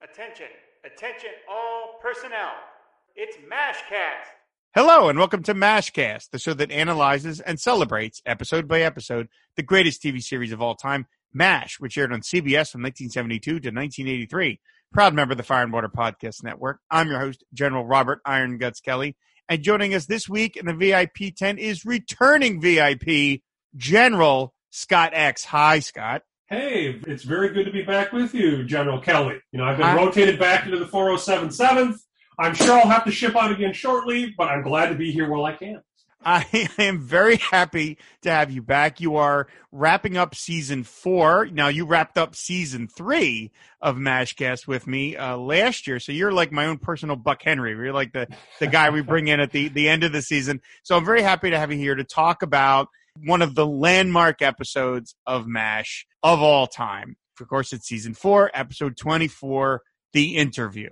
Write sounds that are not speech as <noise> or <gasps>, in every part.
Attention, attention, all personnel. It's MASHcast. Hello, and welcome to MASHcast, the show that analyzes and celebrates, episode by episode, the greatest TV series of all time, MASH, which aired on CBS from 1972 to 1983. Proud member of the Fire and Water Podcast Network. I'm your host, General Robert Iron Guts Kelly. And joining us this week in the VIP tent is returning VIP General Scott X. Hi, Scott. Hey, it's very good to be back with you, General Kelly. You know, I've been Hi. rotated back into the 4077th. I'm sure I'll have to ship out again shortly, but I'm glad to be here while I can. I <laughs> am very happy to have you back. You are wrapping up season four. Now, you wrapped up season three of MASHcast with me uh, last year. So you're like my own personal Buck Henry. You're like the, the guy we bring in at the, the end of the season. So I'm very happy to have you here to talk about one of the landmark episodes of MASH of all time. Of course, it's season four, episode 24, The Interview.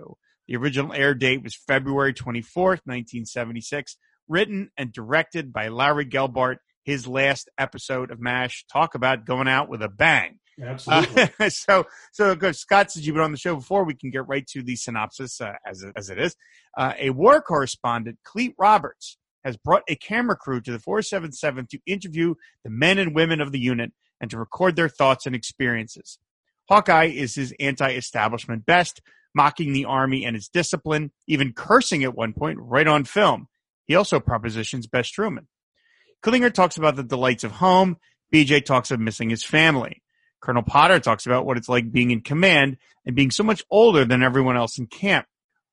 The original air date was February 24th, 1976 written and directed by Larry Gelbart. His last episode of MASH. Talk about going out with a bang. Absolutely. Uh, <laughs> so, so good. Scott, since you've been on the show before, we can get right to the synopsis uh, as as it is. Uh, a war correspondent, Clete Roberts, has brought a camera crew to the 477 to interview the men and women of the unit and to record their thoughts and experiences. Hawkeye is his anti-establishment best, mocking the army and its discipline, even cursing at one point right on film. He also propositions Bess Truman. Klinger talks about the delights of home. BJ talks of missing his family. Colonel Potter talks about what it's like being in command and being so much older than everyone else in camp.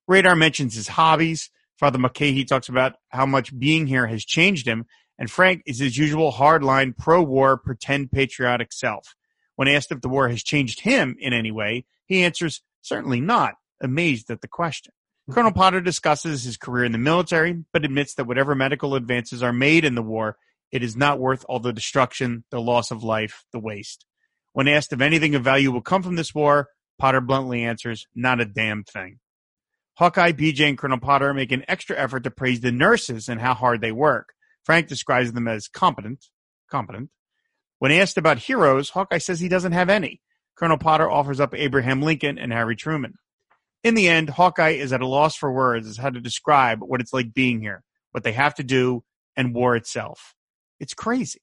Radar mentions his hobbies. Father Mulcahy talks about how much being here has changed him. And Frank is his usual hardline pro-war, pretend patriotic self. When asked if the war has changed him in any way, he answers, certainly not, amazed at the question. Mm-hmm. Colonel Potter discusses his career in the military, but admits that whatever medical advances are made in the war, it is not worth all the destruction, the loss of life, the waste. When asked if anything of value will come from this war, Potter bluntly answers, not a damn thing. Hawkeye, BJ, and Colonel Potter make an extra effort to praise the nurses and how hard they work. Frank describes them as competent, competent. When asked about heroes, Hawkeye says he doesn't have any. Colonel Potter offers up Abraham Lincoln and Harry Truman. In the end, Hawkeye is at a loss for words as how to describe what it's like being here, what they have to do, and war itself. It's crazy.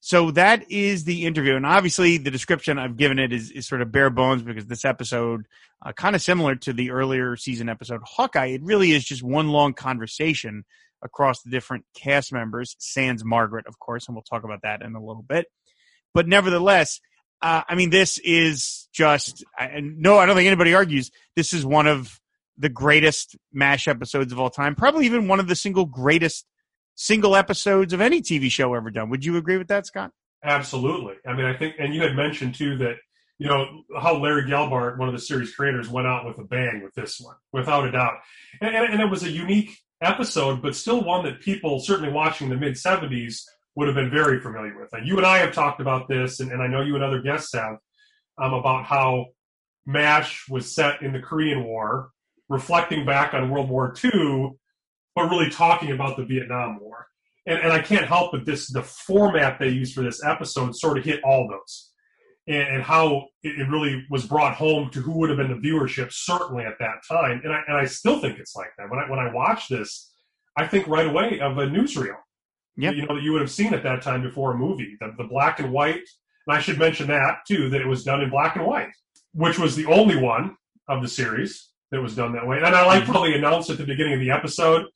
So that is the interview. And obviously, the description I've given it is, is sort of bare bones because this episode, uh, kind of similar to the earlier season episode Hawkeye, it really is just one long conversation across the different cast members, sans Margaret, of course, and we'll talk about that in a little bit. But nevertheless, uh, I mean, this is just, and no, I don't think anybody argues. This is one of the greatest MASH episodes of all time. Probably even one of the single greatest single episodes of any TV show ever done. Would you agree with that, Scott? Absolutely. I mean, I think, and you had mentioned too that, you know, how Larry Gelbart, one of the series creators, went out with a bang with this one, without a doubt. And, and, and it was a unique episode, but still one that people, certainly watching the mid 70s, would have been very familiar with. And you and I have talked about this, and, and I know you and other guests have, um, about how MASH was set in the Korean War, reflecting back on World War II, but really talking about the Vietnam War. And, and I can't help but this the format they used for this episode sort of hit all those. And, and how it, it really was brought home to who would have been the viewership, certainly at that time. And I, and I still think it's like that. When I, when I watch this, I think right away of a newsreel Yep. you know that you would have seen at that time before a movie the, the black and white and i should mention that too that it was done in black and white which was the only one of the series that was done that way and i like mm-hmm. how they announced at the beginning of the episode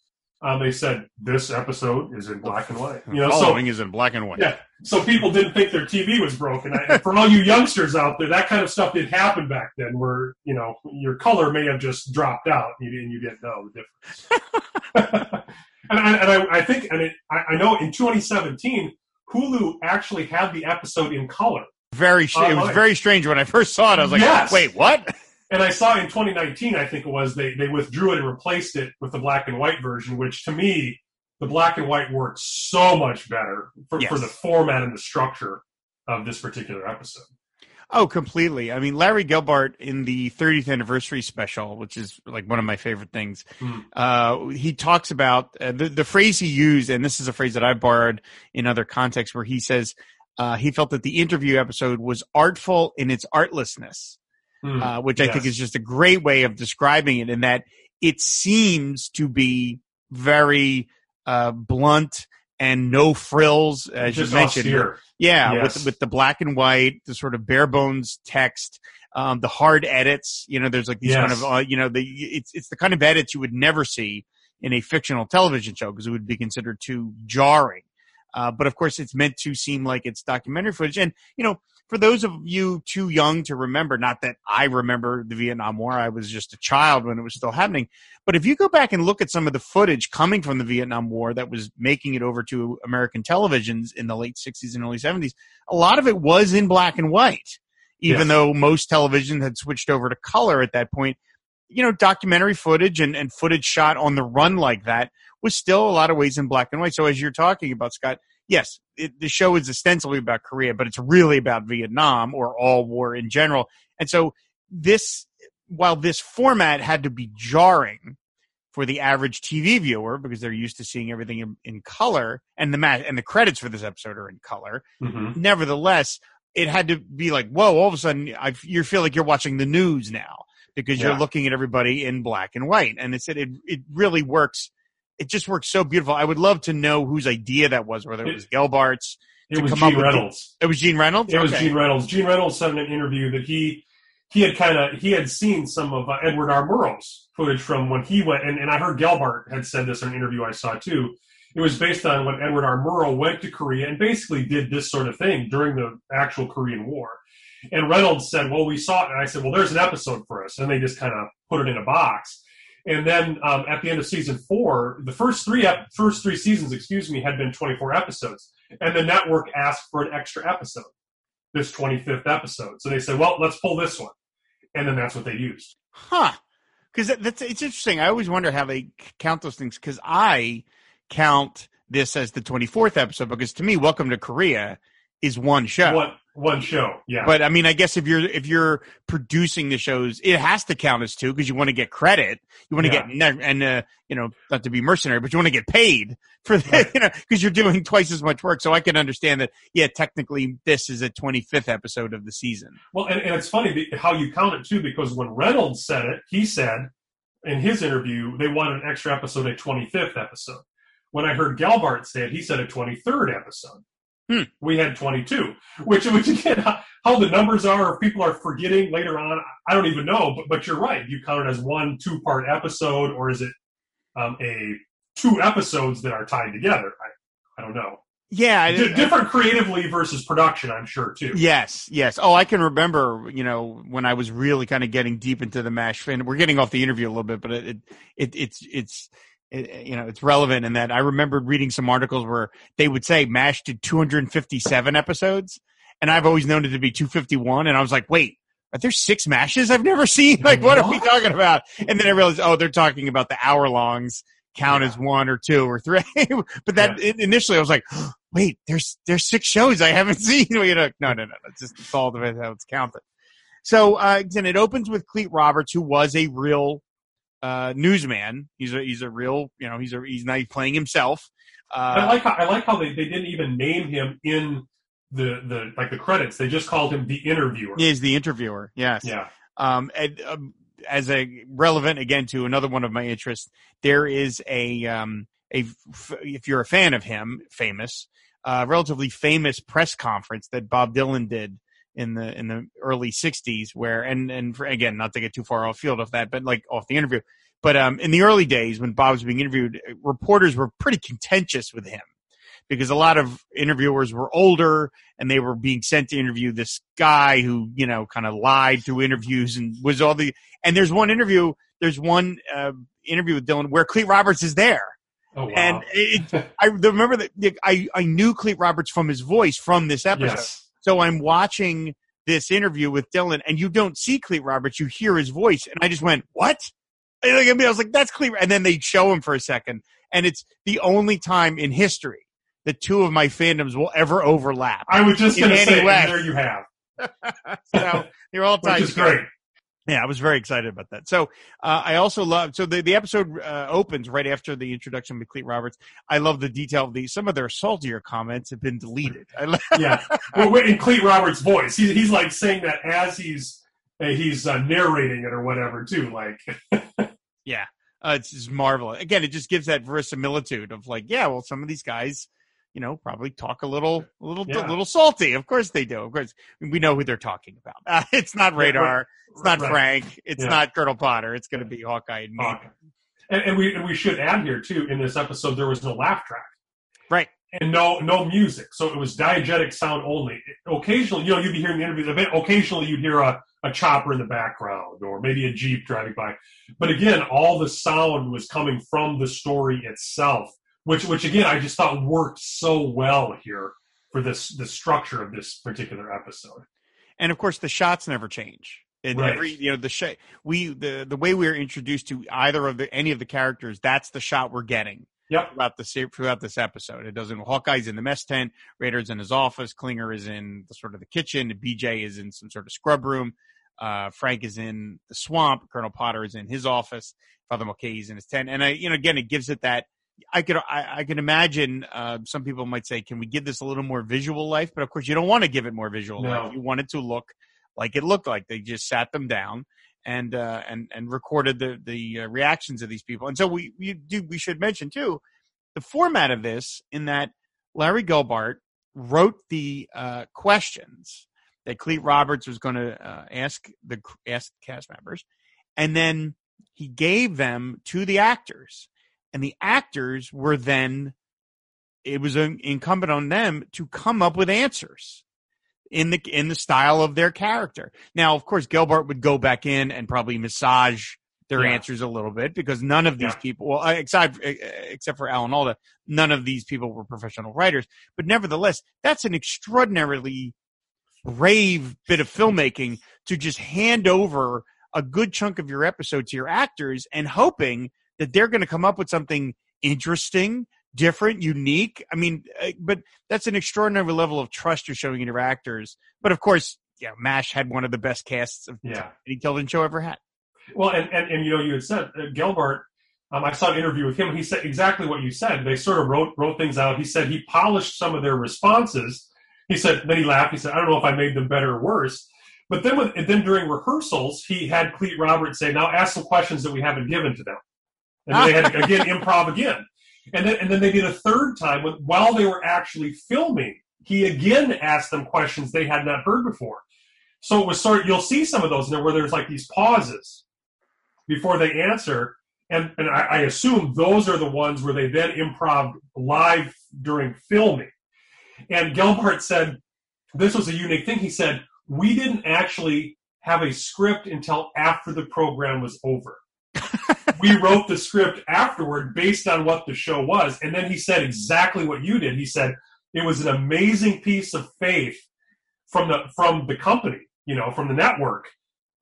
um, they said this episode is in black and white you know so Following is in black and white. yeah so people didn't think their tv was broken I, for all you youngsters out there that kind of stuff did happen back then where you know your color may have just dropped out and you, and you didn't know the difference <laughs> and I, and I, I think, and it, I, I know in 2017, Hulu actually had the episode in color. Very, sh- it was very strange when I first saw it. I was like, Yes. wait, what? And I saw in 2019, I think it was, they, they withdrew it and replaced it with the black and white version, which to me, the black and white works so much better for, Yes. for the format and the structure of this particular episode. Oh, completely. I mean, Larry Gelbart in the 30th anniversary special, which is like one of my favorite things, Hmm. uh, he talks about uh, the, the phrase he used, and this is a phrase that I borrowed in other contexts, where he says uh, he felt that the interview episode was artful in its artlessness. Hmm. uh, which I think is just a great way of describing it in that it seems to be very uh, blunt and no frills, as Just you mentioned. austere. Yeah, Yes. with with the black and white, the sort of bare bones text, um, the hard edits. You know, there's like these kind of uh, you know the it's it's the kind of edits you would never see in a fictional television show because it would be considered too jarring. Uh, but of course, it's meant to seem like it's documentary footage. And you know, for those of you too young to remember, not that I remember the Vietnam War, I was just a child when it was still happening. But if you go back and look at some of the footage coming from the Vietnam War that was making it over to American televisions in the late 60s and early 70s, a lot of it was in black and white, even Yes. though most television had switched over to color at that point. You know, documentary footage and, and footage shot on the run like that was still a lot of ways in black and white. So as you're talking about, Scott, yes, it, the show is ostensibly about Korea, but it's really about Vietnam or all war in general. And so this, while this format had to be jarring for the average TV viewer because they're used to seeing everything in, in color, and the ma- and the credits for this episode are in color. Mhm. Nevertheless, it had to be like, whoa! All of a sudden, I, you feel like you're watching the news now because you're looking at everybody in black and white, and it said it it really works. It just works so beautiful. I would love to know whose idea that was, whether it was Gelbart's. It was Gene the- Reynolds. It was Gene Reynolds. It was Gene Reynolds. Gene Reynolds said in an interview that he he had kind of he had seen some of uh, Edward R. Murrow's footage from when he went, and, and I heard Gelbart had said this in an interview I saw too. It was based on when Edward R. Murrow went to Korea and basically did this sort of thing during the actual Korean War. And Reynolds said, "Well, we saw it," and I said, "Well, there's an episode for us," and they just kind of put it in a box. And then um, at the end of season four, the first three ep- first three seasons, excuse me, had been 24 episodes, and the network asked for an extra episode, this 25th episode. So they said, "Well, let's pull this one," and then that's what they used. Huh. Because that, that's it's interesting. I always wonder how they count those things. Because I count this as the twenty fourth episode. Because to me, Welcome to Korea is one show. One one show, yeah. But I mean, I guess if you're if you're producing the shows, it has to count as two because you want to get credit. You want to Yeah. get and uh, you know not to be mercenary, but you want to get paid for Right. <laughs> you know because you're doing twice as much work. So I can understand that. Yeah, technically, this is a twenty fifth episode of the season. Well, and, and it's funny how you count it too, because when Reynolds said it, he said in his interview they wanted an extra episode, a 25th episode. When I heard Gelbart say it, he said a 23rd episode. Hmm. We had 22, which, which again, how, how the numbers are, if people are forgetting later on, I don't even know. But, but you're right. You count it as one two part episode, or is it um, a two episodes that are tied together? I, I don't know. Yeah, I- D- different creatively versus production, I'm sure too. Yes, yes. Oh, I can remember, you know, when I was really kind of getting deep into the MASH fan. We're getting off the interview a little bit, but it, it, it it's, it's, it, you know, it's relevant in that I remembered reading some articles where they would say MASH did 257 episodes, and I've always known it to be 251, and I was like, wait. Are there six mashes I've never seen? <laughs> Like, what are we talking about? And then I realized, oh, they're talking about the hour longs count Yeah. as one or two or three. <laughs> but that initially I was like, <gasps> wait, there's there's six shows I haven't <laughs> seen. You know, no, no, no, it's just it's all the way how it's counted. So uh, then it opens with Clete Roberts, who was a real uh, newsman. He's a he's a real you know he's a he's not playing himself. I Uh, like how I like how they, they didn't even name him in the the like the credits. They just called him the interviewer. he is the interviewer. Yes. Yeah. Um, and, um, as a relevant again to another one of my interests, there is a um, a if you're a fan of him, famous, uh, relatively famous press conference that Bob Dylan did in the in the early '60s, where and and for, again, not to get too far off field of that, but like off the interview, but um, in the early days when Bob was being interviewed, reporters were pretty contentious with him because a lot of interviewers were older and they were being sent to interview this guy who you know kind of lied through interviews and was all the and there's one interview there's one uh, interview with Dylan where Clete Roberts is there Oh wow. and it, I remember that I I knew Clete Roberts from his voice from this <laughs> episode yes. So I'm watching this interview with Dylan and you don't see Clete Roberts you hear his voice. And I just went what? And I was like that's Clete and then they show him for a second. And it's the only time in history that two of my fandoms will ever overlap I was just going to say, way. there you have, <laughs> so they're all tied which is great. Yeah, I was very excited about that. So uh, I also love. So the the episode uh, opens right after the introduction with Clete Roberts. I love the detail of the some of their saltier comments have been deleted. I love, <laughs> Yeah. well, in Clete Roberts' voice, he's he's like saying that as he's he's uh, narrating it or whatever too. Like, <laughs> yeah, uh, it's just marvelous. Again, it just gives that verisimilitude of like, yeah, well, some of these guys, you know, probably talk a little, a little, Yeah. a little salty. Of course they do. Of course, we know who they're talking about. <laughs> Uh, it's not Radar. It's not right. Frank. It's Yeah. not Colonel Potter. It's going to be Hawkeye and me. Hawkeye. and, and we and we should add here too. In this episode, there was no laugh track. Right. and no no music. So it was diegetic sound only. Occasionally, you know, you'd be hearing the interviews. A bit, occasionally, you'd hear a, a chopper in the background or maybe a jeep driving by. But again, all the sound was coming from the story itself, which which again I just thought worked so well here for this the structure of this particular episode. and of course the shots never change and Right. every you know the sh- we the the way we are introduced to either of the any of the characters that's the shot we're getting Yep. throughout the throughout this episode it doesn't hawkeye's in the mess tent Radar's in his office klinger is in the sort of the kitchen bj is in some sort of scrub room uh, frank is in the swamp colonel potter is in his office father mulcahy is in his tent and i you know again it gives it that I could I, I can imagine uh, some people might say, can we give this a little more visual life? But of course, you don't want to give it more visual No. life. You want it to look like it looked like. They just sat them down and uh, and and recorded the the uh, reactions of these people. And so we we do we should mention too the format of this in that Larry Gelbart wrote the uh, questions that Clete Roberts was going to uh, ask the ask cast members, and then he gave them to the actors, and the actors were then it was incumbent on them to come up with answers in the in the style of their character. Now, of course, Gelbart would go back in and probably massage their Yeah. answers a little bit because none of these Yeah. people, well, except except for Alan Alda, none of these people were professional writers. But nevertheless, that's an extraordinarily brave bit of filmmaking to just hand over a good chunk of your episode to your actors and hoping that they're going to come up with something interesting, different, unique. I mean, uh, but that's an extraordinary level of trust you're showing in your actors. But of course, yeah, MASH had one of the best casts of Yeah. any television show ever had. Well, and, and, and you know, you had said uh, Gelbart. Um, I saw an interview with him. and He said exactly what you said. They sort of wrote wrote things out. He said he polished some of their responses. He said then he laughed. He said, "I don't know if I made them better or worse." But then, with, and then during rehearsals, he had Clete Roberts say, "Now ask some questions that we haven't given to them." And then they had to, <laughs> again improv again. And then and then they did a third time when, while they were actually filming. He again asked them questions they had not heard before. So it was sort of, you'll see some of those in there where there's like these pauses before they answer. And, and I, I assume those are the ones where they then improv live during filming. And Gelbart said this was a unique thing. He said, We didn't actually have a script until after the program was over. We wrote the script afterward based on what the show was. And then he said exactly what you did. He said, It was an amazing piece of faith from the from the company, you know, from the network,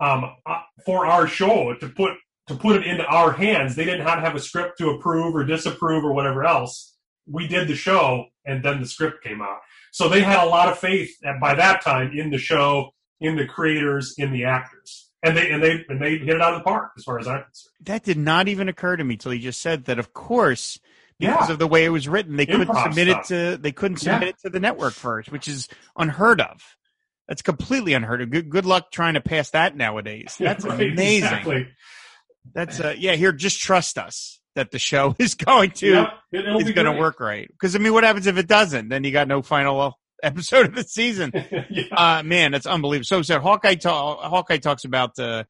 um, uh, for our show to put to put it into our hands. They didn't have to have a script to approve or disapprove or whatever else. We did the show, and then the script came out. So they had a lot of faith by that time in the show, in the creators, in the actors, and they and they and they hit it out of the park as far as I'm concerned. That did not even occur to me till you just said that. Of course, because Yeah. of the way it was written, they couldn't submit stuff. it to they couldn't Yeah. submit it to the network first, which is unheard of. That's completely unheard of. Good, good luck trying to pass that nowadays. That's Right, amazing. Exactly. That's uh, yeah. Here, just trust us that the show <laughs> is going to it, is going to work right. Because I mean, what happens if it doesn't? Then you got no final <laughs> episode of the season. <laughs> yeah. Uh, man, that's unbelievable. So, so Hawkeye, ta- Hawkeye talks about uh,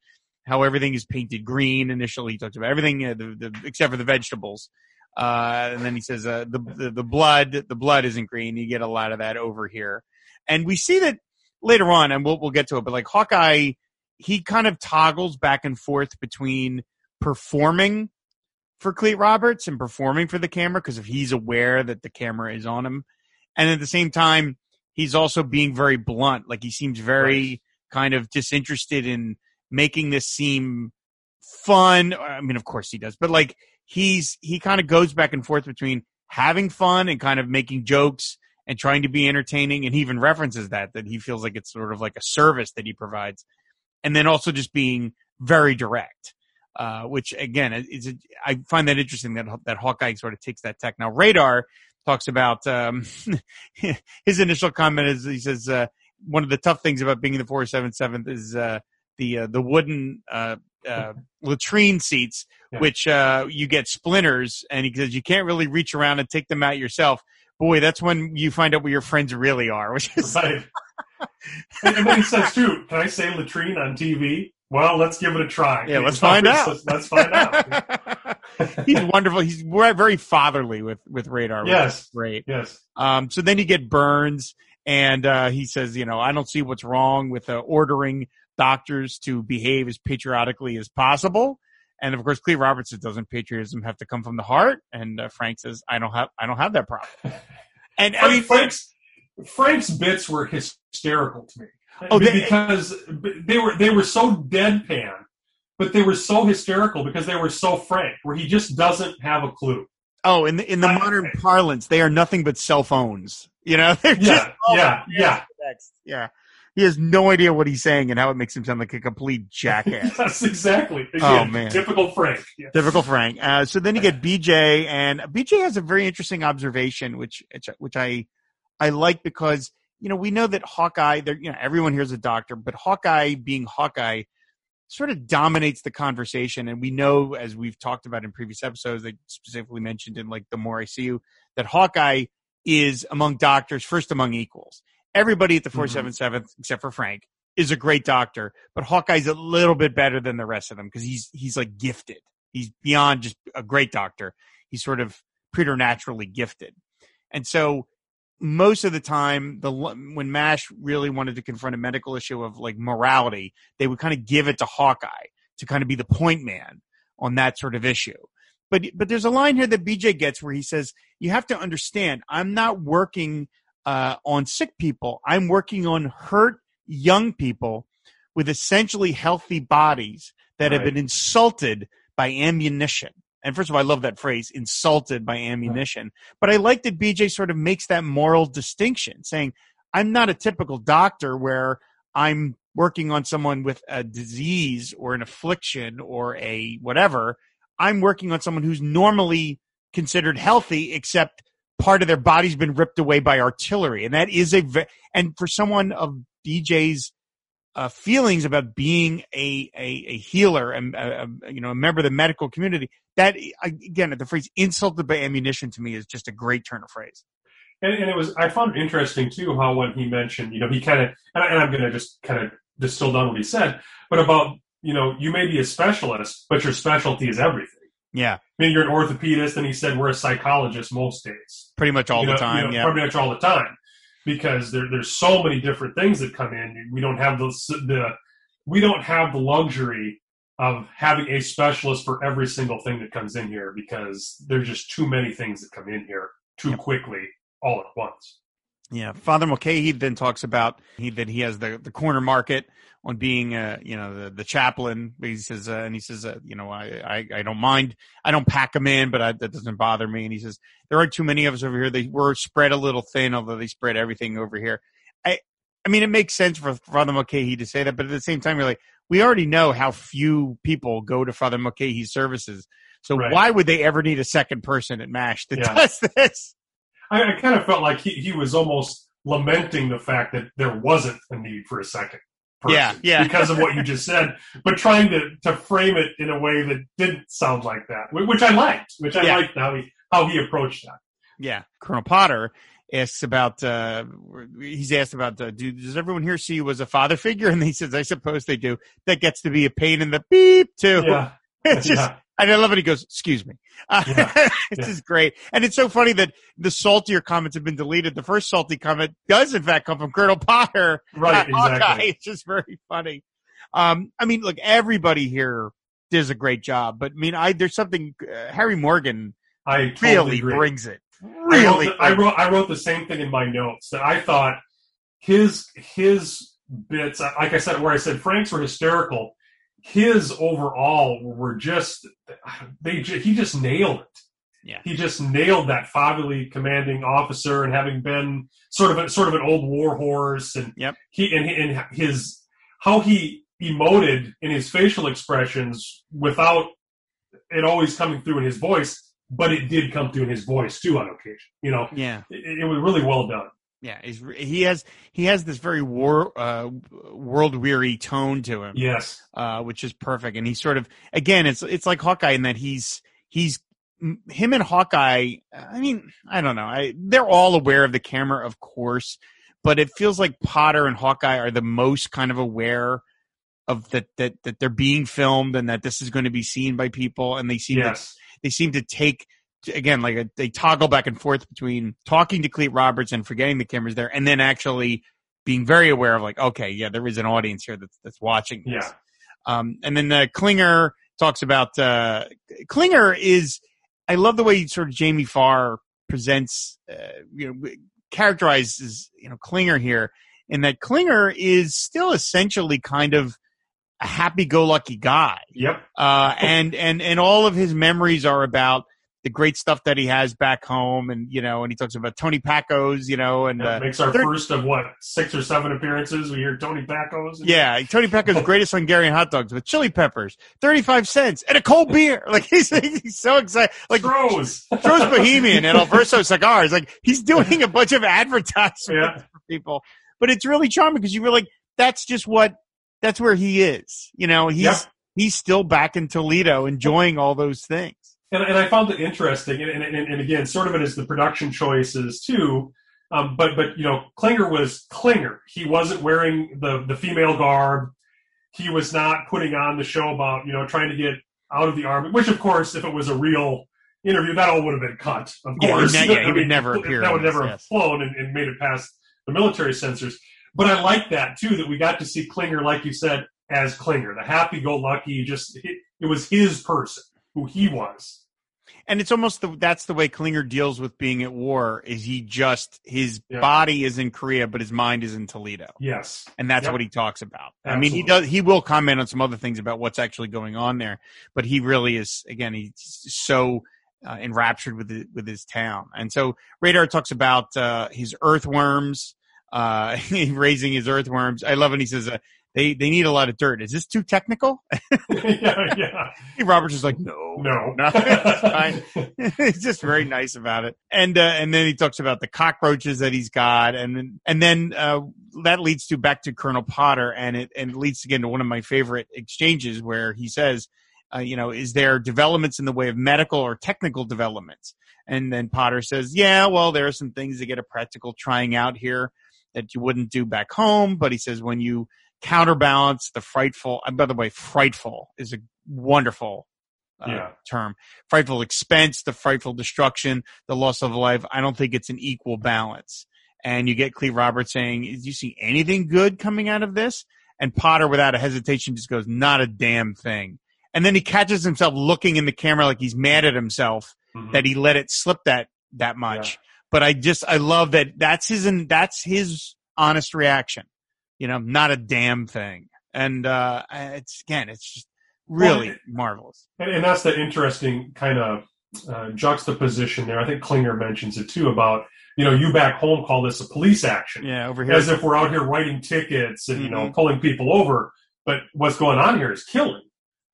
how everything is painted green. Initially, he talks about everything uh, the, the, except for the vegetables. Uh, and then he says uh, the, the the blood the blood isn't green. You get a lot of that over here, and we see that later on, and we'll we'll get to it. But like Hawkeye, he kind of toggles back and forth between performing for Clete Roberts and performing for the camera because if he's aware that the camera is on him, and at the same time he's also being very blunt. Like he seems very Right. kind of disinterested in making this seem fun. I mean, of course he does, but like he's he kind of goes back and forth between having fun and kind of making jokes and trying to be entertaining. And he even references that that he feels like it's sort of like a service that he provides, and then also just being very direct. Uh, which again is a, I find that interesting that that Hawkeye sort of takes that tech. Now Radar talks about um, <laughs> his initial comment is he says uh, one of the tough things about being in the 477th is uh, the uh, the wooden uh, uh, latrine seats, Yeah. which uh, you get splinters, and he says you can't really reach around and take them out yourself. Boy, that's when you find out what your friends really are, which is Right. <laughs> and, and then he says too, "Can I say latrine on TV?" Well, let's give it a try. Yeah, let's <laughs> You know, find out. Let's, let's find out. <laughs> he's wonderful. He's very fatherly with with Radar. Yes. great. yes. Um, so then you get Burns, and uh, he says, you know, I don't see what's wrong with uh, ordering doctors to behave as patriotically as possible. And of course, Clete Roberts says, doesn't patriotism have to come from the heart? And uh, Frank says, I don't have, I don't have that problem. <laughs> And I mean, Frank's Frank's bits were hysterical to me. Oh, they- because they were they were so deadpan, but they were so hysterical because they were so frank, where he just doesn't have a clue. oh, in the in the I- modern parlance, they are nothing but self-owns. You know, <laughs> they're just Yeah, oh, yeah, yeah. yeah. He has no idea what he's saying and how it makes him sound like a complete jackass. <laughs> That's exactly. Oh, man. typical Frank. Yeah. Typical Frank. Uh, so then you get <laughs> BJ, and BJ has a very interesting observation, which which I I like because you know we know that Hawkeye. There, you know, everyone here's a doctor, but Hawkeye, being Hawkeye, sort of dominates the conversation, and we know, as we've talked about in previous episodes, they specifically mentioned in like the more I see you, that Hawkeye is among doctors first among equals. Everybody at the mm-hmm. four seven seventh, except for Frank, is a great doctor, but Hawkeye's a little bit better than the rest of them because he's he's like gifted. He's beyond just a great doctor. He's sort of preternaturally gifted, and so most of the time, the when Mash really wanted to confront a medical issue of like morality, they would kind of give it to Hawkeye to kind of be the point man on that sort of issue. But but there's a line here that BJ gets where he says, "You have to understand, I'm not working uh, on sick people. I'm working on hurt young people with essentially healthy bodies that have been insulted by ammunition." And first of all, I love that phrase, insulted by ammunition. But I like that BJ sort of makes that moral distinction, saying, I'm not a typical doctor where I'm working on someone with a disease or an affliction or a whatever. I'm working on someone who's normally considered healthy, except part of their body's been ripped away by artillery. And that is a, ve- and for someone of BJ's uh, feelings about being a, a, a healer and, uh, you know, a member of the medical community, that again, the phrase insulted by ammunition to me is just a great turn of phrase. And, and it was I found it interesting too how when he mentioned, you know, he kind of and, and I'm going to just kind of distill down what he said, but about you know, you may be a specialist, but your specialty is everything. Yeah. I mean, you're an orthopedist, and he said we're a psychologist most days. Pretty much all You the know- time. you know, yeah. pretty much all the time, because there, there's so many different things that come in. We don't have the the we don't have the luxury of having a specialist for every single thing that comes in here because there's just too many things that come in here too Yep. quickly all at once. Yeah, Father Mulcahy then talks about he, that he has the, the corner market on being, uh, you know, the, the chaplain. He says, uh, and he says, uh, you know, I, I, I don't mind. I don't pack them in, but I, that doesn't bother me. And he says, there aren't too many of us over here. They were spread a little thin, although they spread everything over here. I, I mean, it makes sense for Father Mulcahy to say that, but at the same time, you're like, we already know how few people go to Father Mulcahy's services. So Right. why would they ever need a second person at MASH that Yeah. does this? I, I kind of felt like he, he was almost lamenting the fact that there wasn't a need for a second person Yeah, yeah. because of what you just said, but trying to, to frame it in a way that didn't sound like that, which I liked, which I Yeah. liked how he how he approached that. Yeah. Colonel Potter asks about, uh, he's asked about, uh, do, does everyone here see you as a father figure? And he says, I suppose they do. That gets to be a pain in the beep too. Yeah, <laughs> It's just, yeah, and I love it. He goes, excuse me. Uh, <laughs> Yeah. it's Yeah. just great. And it's so funny that the saltier comments have been deleted. The first salty comment does in fact come from Colonel Potter. right, exactly. <laughs> It's just very funny. Um, I mean, look, everybody here does a great job, but I mean, I, there's something, uh, Harry Morgan I totally really agree. brings it. I Really. wrote, the, I wrote I wrote the same thing in my notes that I thought his his bits like I said where I said Frank's were hysterical his overall were just they he just nailed it Yeah. he just nailed that fatherly commanding officer and having been sort of a, sort of an old war horse and Yep. he and, and his how he emoted in his facial expressions without it always coming through in his voice but it did come through in his voice too on occasion you know Yeah. it, it was really well done Yeah, he's, he has he has this very war, uh, world weary tone to him. Yes, uh, which is perfect. And he's sort of again, it's it's like Hawkeye in that he's he's him and Hawkeye. I mean, I don't know. I, they're all aware of the camera, of course, but it feels like Potter and Hawkeye are the most kind of aware of that that that they're being filmed and that this is going to be seen by people, and they seem yes. to, they seem to take again like a, they toggle back and forth between talking to Clete Roberts and forgetting the camera's there, and then actually being very aware of like, okay, yeah, there is an audience here that's that's watching this. Yeah. Um, and then uh, Klinger talks about uh, Klinger is. I love the way sort of Jamie Farr presents, uh, you know, characterizes you know Klinger here, in that Klinger is still essentially kind of a happy-go-lucky guy. Yep. Uh, and and and all of his memories are about the great stuff that he has back home, and you know, and he talks about Tony Packo's, you know, and That uh, makes our first of what six or seven appearances. We hear Tony Packo's. yeah, Tony Packo's <laughs> greatest Hungarian hot dogs with chili peppers, thirty-five cents, and a cold beer. <laughs> Like he's, he's so excited. Like Strohs. Joe's Bohemian and Alverso <laughs> Cigars. Like he's doing a bunch of advertisements Yeah. for people, but it's really charming because you were like, that's just what, that's where he is. You know, he's Yep. he's still back in Toledo enjoying all those things. And, and I found it interesting, and, and, and, again, sort of it is the production choices too. Um, but but you know, Klinger was Klinger. He wasn't wearing the the female garb. He was not putting on the show about you know trying to get out of the army. Which of course, if it was a real interview, that all would have been cut. Of Yeah, course, yeah, he <laughs> I would never appear That would this, never yes. have flown and, and made it past the military censors. But I like that too. That we got to see Klinger, like you said, as Klinger, the happy-go-lucky. Just it, it was his person, who he was. And it's almost the that's the way Klinger deals with being at war. Is he just his Yeah. body is in Korea, but his mind is in Toledo. Yes. and that's Yep. what he talks about. I mean, he does. He will comment on some other things about what's actually going on there, but he really is. Again, he's so uh, enraptured with the, with his town, and so Radar talks about uh, his earthworms, uh, <laughs> raising his earthworms. I love when he says. They, they need a lot of dirt. Is this too technical? <laughs> <laughs> yeah, yeah. Roberts is like, no, No. <laughs> no, it's fine. He's just very nice about it. And uh, and then he talks about the cockroaches that he's got, and then and then uh, that leads to back to Colonel Potter, and it and it leads again to one of my favorite exchanges where he says, uh, you know, is there developments in the way of medical or technical developments? And then Potter says, yeah, well, there are some things that get a practical trying out here that you wouldn't do back home. But he says when you counterbalance the frightful, and by the way, frightful is a wonderful uh, Yeah. term. Frightful expense, the frightful destruction, the loss of life. I don't think it's an equal balance. And you get Clete Roberts saying, "Do you see anything good coming out of this?" And Potter, without a hesitation, just goes, "Not a damn thing." And then he catches himself looking in the camera like he's mad at himself Mhm. that he let it slip that that much. But I just I love that that's his and that's his honest reaction. You know, not a damn thing. And uh it's again, it's just really Well, marvelous. And, and that's the interesting kind of uh, juxtaposition there. I think Klinger mentions it too about, you know, you back home call this a police action. Yeah, over here. As if we're out here writing tickets and, you know, Mhm. pulling people over. But what's going on here is killing.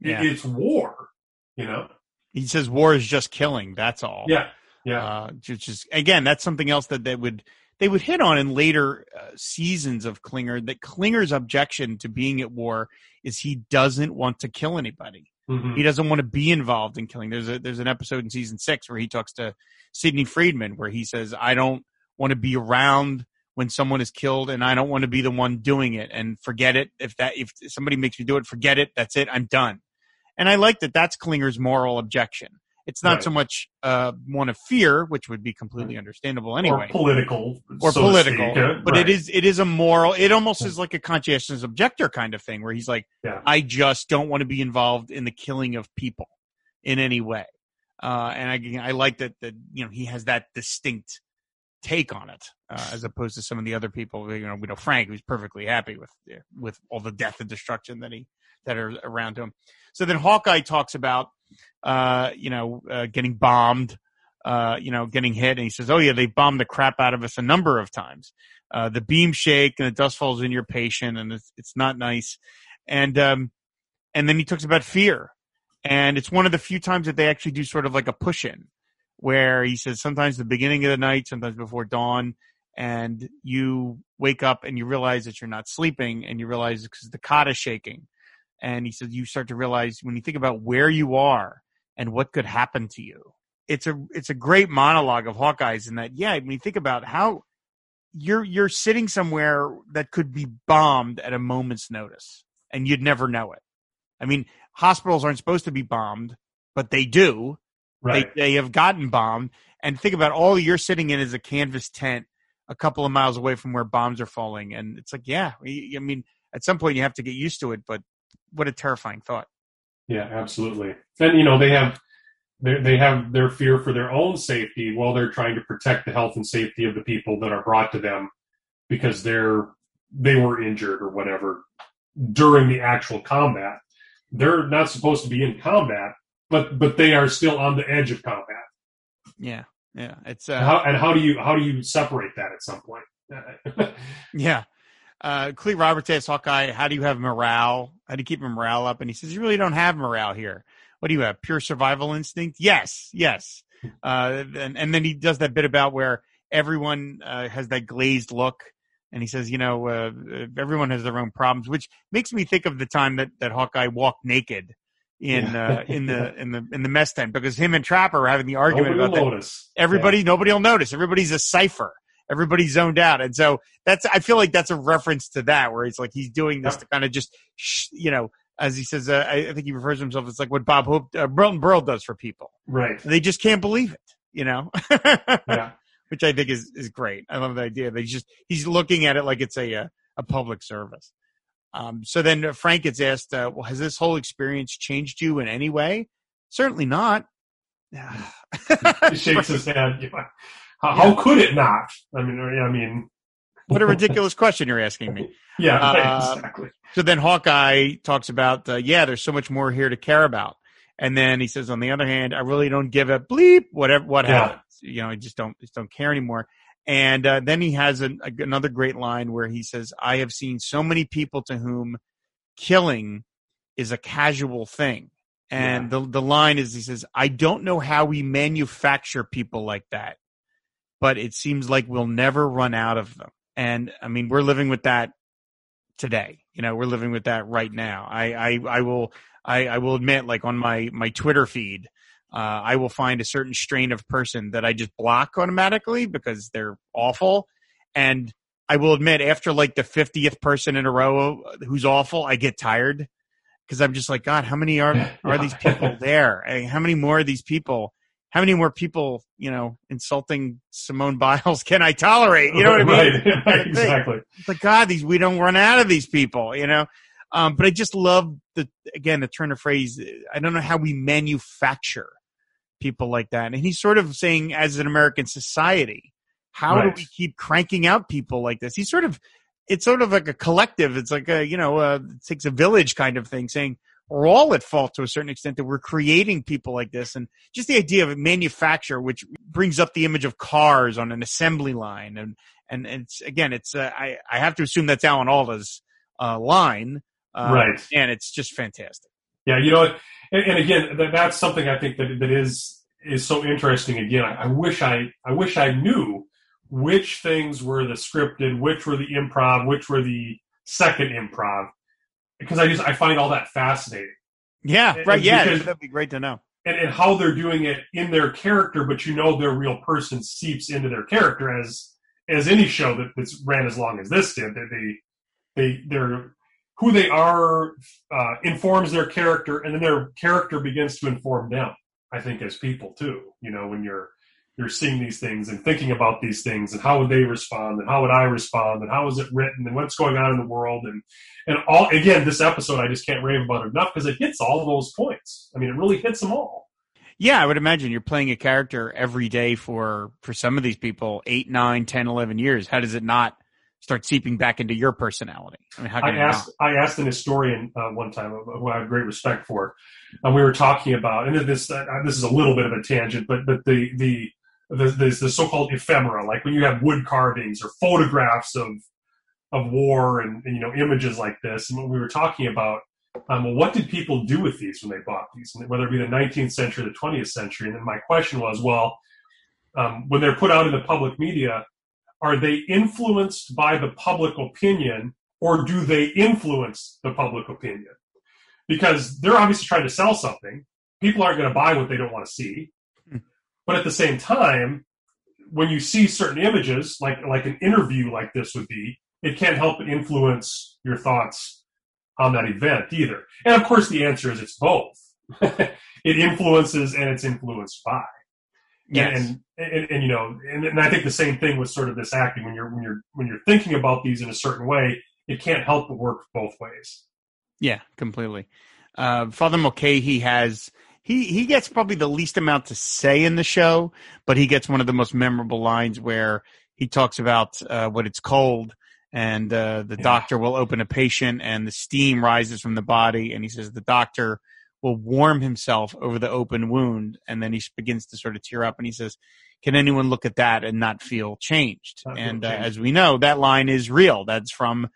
It- Yeah. It's war, you know? he says war is just killing. That's all. Yeah. Yeah. Uh, which is again, that's something else that they would they would hit on in later uh, seasons of Klinger. That Klinger's objection to being at war is he doesn't want to kill anybody. Mhm. He doesn't want to be involved in killing. There's a there's an episode in season six where he talks to Sidney Freedman where he says, "I don't want to be around when someone is killed, and I don't want to be the one doing it. And forget it if that if somebody makes me do it, forget it. That's it. I'm done." And I like that. That's Klinger's moral objection. It's not Right. so much uh, one of fear, which would be completely understandable anyway, Or political. or so political, speak, uh, but right. it is it is a moral. It almost is like a conscientious objector kind of thing, where he's like, Yeah. I just don't want to be involved in the killing of people in any way. Uh, and I I like that that you know he has that distinct take on it uh, as opposed to some of the other people. You know, we know Frank, who's perfectly happy with with all the death and destruction that he that are around him. So then Hawkeye talks about uh, you know uh, getting bombed, uh, you know, getting hit, and he says, "Oh yeah, they bombed the crap out of us a number of times. Uh, the beam shake and the dust falls in your patient, and it's it's not nice." And um, and then he talks about fear, and it's one of the few times that they actually do sort of like a push in, where he says sometimes the beginning of the night, sometimes before dawn, and you wake up and you realize that you're not sleeping and you realize because the cot is shaking. And he says you start to realize when you think about where you are and what could happen to you. It's a it's a great monologue of Hawkeye's in that yeah, when you think about how you're you're sitting somewhere that could be bombed at a moment's notice and you'd never know it. I mean, hospitals aren't supposed to be bombed, but they do. Right. They they have gotten bombed. And think about all you're sitting in is a canvas tent a couple of miles away from where bombs are falling. And it's like, yeah, I mean, at some point you have to get used to it, but what a terrifying thought. Yeah, absolutely. And you know, they have they they have their fear for their own safety while they're trying to protect the health and safety of the people that are brought to them because they're they were injured or whatever during the actual combat. They're not supposed to be in combat, but but they are still on the edge of combat. Yeah, yeah. It's And uh, how, and how do you how do you separate that at some point? <laughs> yeah. Uh, Clete Roberts asked Hawkeye, "How do you have morale? How do you keep your morale up?" And he says, "You really don't have morale here. What do you have? Pure survival instinct? Yes, yes." Uh, and and then he does that bit about where everyone uh, has that glazed look, and he says, "You know, uh, everyone has their own problems," which makes me think of the time that that Hawkeye walked naked in uh, in the <laughs> in the in the mess tent because him and Trapper were having the argument Nobody about that notice. everybody nobody will notice everybody's a cipher everybody's zoned out. And so that's i feel like that's a reference to that where he's like he's doing this to kind of just sh- you know as he says uh, I, think he refers to himself as like what bob hope uh, Burl Burl does for people. Right. they just can't believe it you know? <laughs> Yeah. which i think is is great. I love the idea he's just he's looking at it like it's a a, a public service. Um, so then frank gets asked uh, well has this whole experience changed you in any way? Certainly not. <sighs> He shakes his head. Yeah. How, how could it not? I mean, I mean, what a <laughs> ridiculous question you're asking me yeah, Uh, exactly. So then Hawkeye talks about, uh, yeah, there's so much more here to care about. And then he says, on the other hand, I really don't give a bleep whatever what Yeah. happens. You know, I just don't just don't care anymore. And uh, then he has an, a, another great line where he says, "I have seen so many people to whom killing is a casual thing." And the the line is, he says, "I don't know how we manufacture people like that, but it seems like we'll never run out of them." And I mean, we're living with that today. You know, we're living with that right now. I, I, I will, I, I will admit, like on my, my Twitter feed, uh, I will find a certain strain of person that I just block automatically because they're awful. And I will admit, after like the 50th person in a row who's awful, I get tired because I'm just like, God, how many are, <laughs> are these people there? I mean, how many more of these people? How many more people, you know, insulting Simone Biles <laughs> can I tolerate? You know what I mean? Right, <laughs> right, exactly. it's like God, these we don't run out of these people, you know. Um, but I just love the again the turn of phrase. I don't know how we manufacture people like that, and he's sort of saying, as an American society, how Right. do we keep cranking out people like this? He's sort of it's sort of like a collective. It's like a you know uh, it takes a village kind of thing, saying we're all at fault to a certain extent that we're creating people like this, and just the idea of a manufacture, which brings up the image of cars on an assembly line, and and it's again, it's uh, I I have to assume that's Alan Alda's uh, line, uh, Right. And it's just fantastic. Yeah, you know, and, and again, that, that's something I think that that is is so interesting. Again, I, I wish I I wish I knew which things were the scripted, which were the improv, which were the second improv, because I just I find all that fascinating. Yeah, And- right. Yeah, because- that'd be great to know. and, and how they're doing it in their character, but you know their real person seeps into their character as as any show that, that's ran as long as this did. That they they they're who they are uh, informs their character, and then their character begins to inform them. I think as people too, you know, when you're you're seeing these things and thinking about these things and how would they respond and how would I respond and how is it written and what's going on in the world and and all again this episode I just can't rave about enough because it hits all those points. I mean, it really hits them all. Yeah, I would imagine you're playing a character every day for for some of these people, eight, nine, ten, eleven years. How does it not start seeping back into your personality? I mean, how I can it asked I asked an historian uh, one time uh, who I have great respect for, and we were talking about and this uh, this is a little bit of a tangent, but but the the the, the, so-called ephemera, like when you have wood carvings or photographs of of war and, and you know images like this, and when we were talking about, um, well, what did people do with these when they bought these, whether it be the 19th century or the 20th century? And then my question was, well, um, when they're put out in the public media, are they influenced by the public opinion or do they influence the public opinion? Because they're obviously trying to sell something. People aren't going to buy what they don't want to see. But at the same time, when you see certain images, like like an interview like this would be, it can't help but influence your thoughts on that event either. And of course, the answer is it's both. <laughs> it influences and it's influenced by. Yes. And, and, and, you know, and, and I think the same thing with sort of this acting when you're when you're when you're thinking about these in a certain way, it can't help but work both ways. Yeah, completely. Uh, Father Mulcahy has he he gets probably the least amount to say in the show, but he gets one of the most memorable lines where he talks about uh, what it's cold and uh, the Yeah. doctor will open a patient and the steam rises from the body and he says the doctor will warm himself over the open wound and then he begins to sort of tear up and he says can anyone look at that and not feel changed? Not feel and uh, as we know that line is real. That's from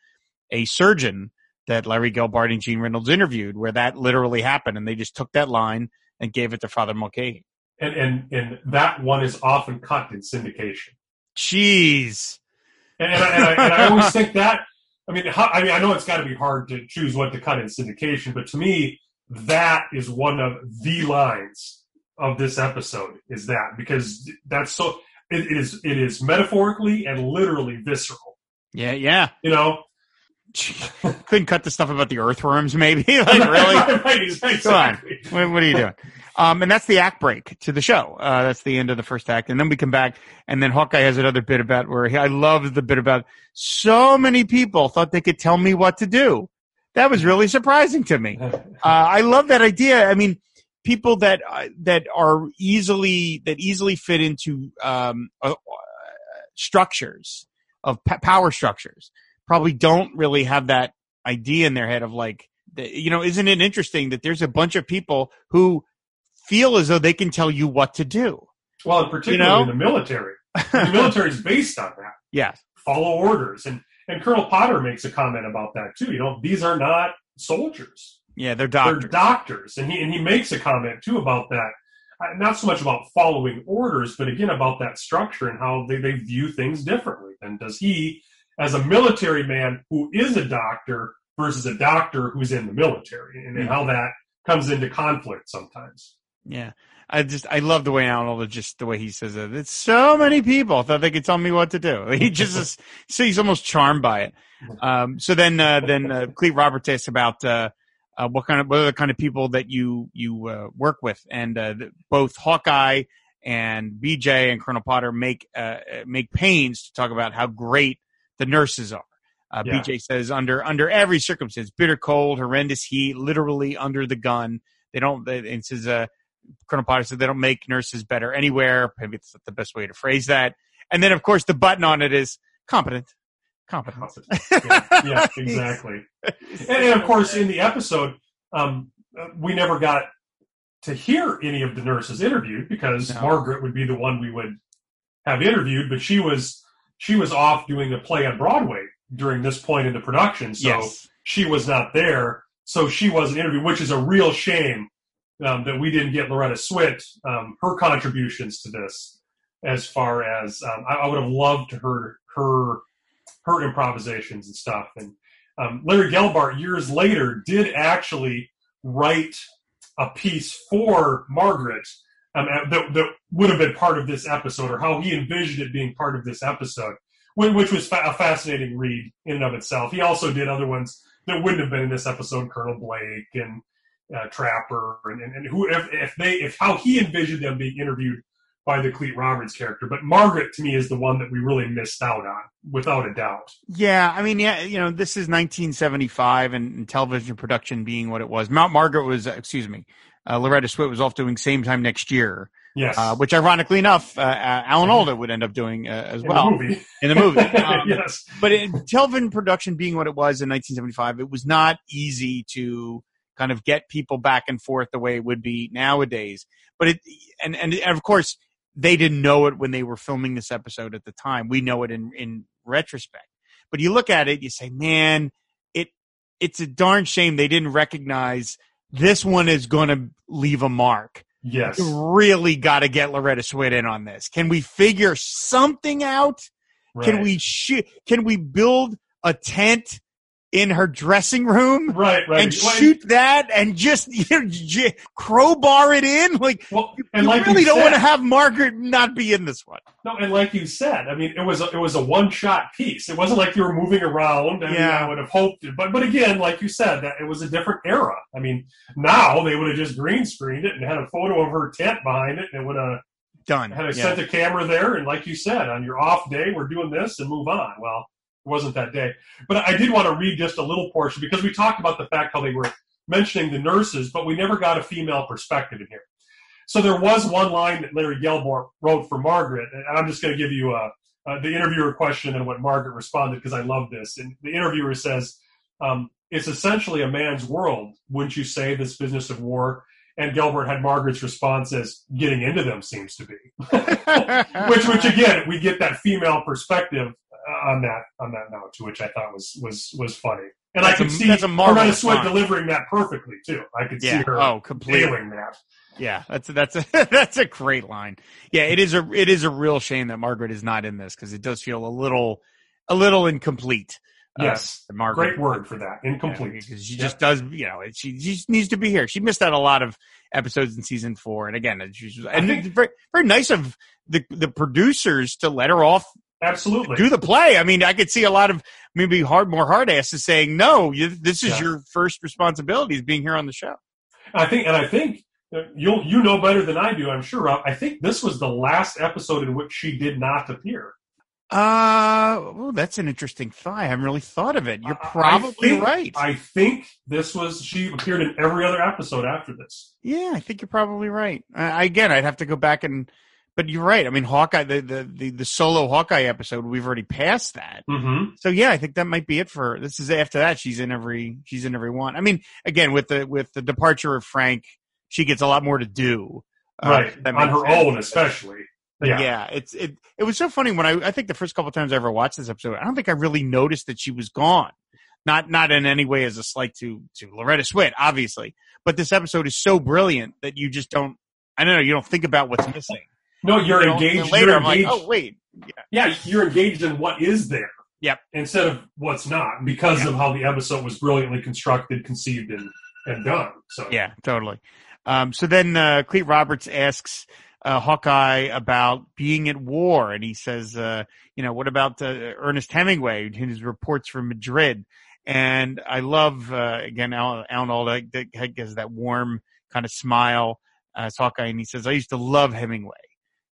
a surgeon that Larry Gelbart and Gene Reynolds interviewed where that literally happened and they just took that line and gave it to Father Mulcahy. And and and that one is often cut in syndication. Jeez. And, and, I, and, I, and I always think that. I mean, how, I mean, I know it's got to be hard to choose what to cut in syndication, but to me, that is one of the lines of this episode. Is that because that's so? It, it is. It is metaphorically and literally visceral. Yeah, yeah. You know, <laughs> Couldn't cut the stuff about the earthworms, maybe. <laughs> like, really? <laughs> right, exactly. Come on. What, what are you doing? Um, and that's the act break to the show. Uh, that's the end of the first act. And then we come back, and then Hawkeye has another bit about where he, I love the bit about so many people thought they could tell me what to do. That was really surprising to me. Uh, I love that idea. I mean, people that uh, that are easily that easily fit into um, uh, uh, structures of p- power structures probably don't really have that idea in their head of like, you know, isn't it interesting that there's a bunch of people who feel as though they can tell you what to do? Well, particularly know? in the military, the military is based on that. <laughs> Yes. Follow orders, and and Colonel Potter makes a comment about that too. You know, these are not soldiers; Yeah, they're doctors. they're doctors, and he and he makes a comment too about that. Uh, Not so much about following orders, but again about that structure and how they, they view things differently. And does he, as a military man who is a doctor versus a doctor who's in the military, and, and how that comes into conflict sometimes. Yeah. I just I love the way Arnold just the way he says it. It's so many people thought they could tell me what to do. <laughs> He just is so he's almost charmed by it. <laughs> Um, so then uh, then uh, Clete Roberts asks about uh, uh, what kind of what are the kind of people that you you uh, work with, and uh, the, both Hawkeye and BJ and Colonel Potter make uh, make pains to talk about how great the nurses are. Uh, Yeah. BJ says under under every circumstance, bitter cold, horrendous heat, literally under the gun. They don't. They, and says uh, Colonel Potter said they don't make nurses better anywhere. Maybe it's not the best way to phrase that. And then, of course, the button on it is competent. Competent. yeah, yeah, exactly. <laughs> And, and of course, in the episode, um, uh, we never got to hear any of the nurses interviewed because No. Margaret would be the one we would have interviewed, but she was she was off doing a play on Broadway during this point in the production, so yes. she was not there. So she wasn't interviewed, which is a real shame um, that we didn't get Loretta Swit um, her contributions to this. As far as um, I, I would have loved to heard her her improvisations and stuff. And um, Larry Gelbart years later did actually write a piece for Margaret um, that, that would have been part of this episode, or how he envisioned it being part of this episode, which was a fascinating read in and of itself. He also did other ones that wouldn't have been in this episode, Colonel Blake and uh, Trapper, and, and, and who if, if they if how he envisioned them being interviewed by the Clete Roberts character. But Margaret to me is the one that we really missed out on, without a doubt. Yeah, I mean, yeah, you know, this is 1975, and, and television production being what it was. Mount Margaret was, excuse me, uh, Loretta Swit was off doing same time next year, Yes, uh, which ironically enough, uh, Alan Alda would end up doing uh, as in well the movie. in the movie. <laughs> Um, yes, but in television production being what it was in 1975, it was not easy to kind of get people back and forth the way it would be nowadays. But it, and, and, and of course, they didn't know it when they were filming this episode at the time. We know it in, in retrospect. But you look at it, you say, man, it, it's a darn shame they didn't recognize this one is going to leave a mark. yes. You really got to get Loretta Swit in on this. Can we figure something out? Can we sh- Can we build a tent in her dressing room Right, right. and Well, shoot that and just <laughs> you know, j- crowbar it in? Like Well, and you like really you don't said, want to have Margaret not be in this one. No, and like you said, I mean, it was a, it was a one shot piece. It wasn't like you were moving around. I mean, Yeah. I would have hoped, but but again, like you said, that it was a different era. I mean, now they would have just green screened it and had a photo of her tent behind it, and it would have Done. had a Yeah. sent a camera there, and like you said, on your off day, we're doing this and move on. Well, it wasn't that day, but I did want to read just a little portion because we talked about the fact how they were mentioning the nurses, but we never got a female perspective in here. So there was one line that Larry Gelbart wrote for Margaret, and I'm just going to give you uh, uh, the interviewer question and what Margaret responded because I love this. And the interviewer says, um, "It's essentially a man's world, wouldn't you say? This business of war." And Gelbart had Margaret's response as, "Getting into them seems to be." <laughs> which, which again, we get that female perspective on that on that note, to which I thought was was was funny. And That's I a- could see that's a Loretta delivering that perfectly too. I could yeah. see her Oh, completely. that. Yeah, that's a, that's a <laughs> that's a great line. Yeah, it is a it is a real shame that Margaret is not in this because it does feel a little a little incomplete. uh, Yes, that Margaret, great word for that. Incomplete. because she Yep. just does, you know, she, she needs to be here. She missed out a lot of episodes in season four, and again, she's and think- it's very very nice of the the producers to let her off Absolutely. do the play. I mean, I could see a lot of maybe hard more hard asses saying, "No, you, this is Yeah. your first responsibility is being here on the show." I think, and I think uh, you'll you know better than I do. I'm sure. Rob. I think this was the last episode in which she did not appear. Uh, well, that's an interesting thought. I haven't really thought of it. You're I- I probably think- right. I think this was she appeared in every other episode after this. yeah, I think you're probably right. Uh, again, I'd have to go back and, but you're right. I mean, Hawkeye, the, the, the, the solo Hawkeye episode, we've already passed that. Mm-hmm. So yeah, I think that might be it for this. Is after that she's in every she's in every one. I mean, again with the with the departure of Frank, she gets a lot more to do. Uh, right that on her sense. own, especially. Yeah. yeah. it's it. It was so funny when I I think the first couple times I ever watched this episode, I don't think I really noticed that she was gone. Not not in any way as a slight to to Loretta Swit, obviously, but this episode is so brilliant that you just don't. I don't know. You don't think about what's missing. No, you're You engaged. Later, you're I'm like, engaged. oh wait, yeah, yeah, you're engaged in what is there. Yep. Instead of what's not, because of how the episode was brilliantly constructed, conceived, and and done. So Yeah, totally. Um, so then uh, Clete Roberts asks uh, Hawkeye about being at war, and he says, uh, you know, what about uh, Ernest Hemingway and his reports from Madrid? And I love uh, again Alan, Alan Alda that has that warm kind of smile as Hawkeye, and he says, I used to love Hemingway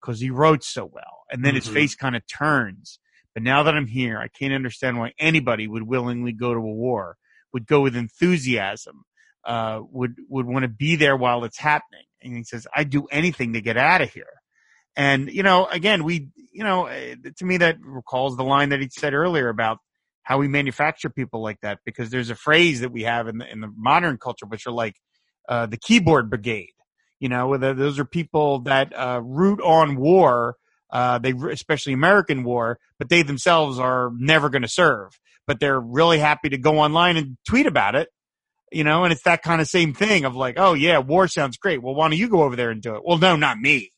because he wrote so well, and then his Mhm. face kind of turns. But now that I'm here, I can't understand why anybody would willingly go to a war, would go with enthusiasm uh, would would want to be there while it's happening. And he says, "I'd do anything to get out of here." And you know, again, we, you know, eh, to me that recalls the line that he said earlier about how we manufacture people like that. Because there's a phrase that we have in the in the modern culture, which are like uh, the keyboard brigade. You know, whether those are people that uh, root on war. Uh, they especially American war, but they themselves are never going to serve. But they're really happy to go online and tweet about it you know, and it's that kind of same thing of like, oh yeah, war sounds great. Well, why don't you go over there and do it? Well, no, not me.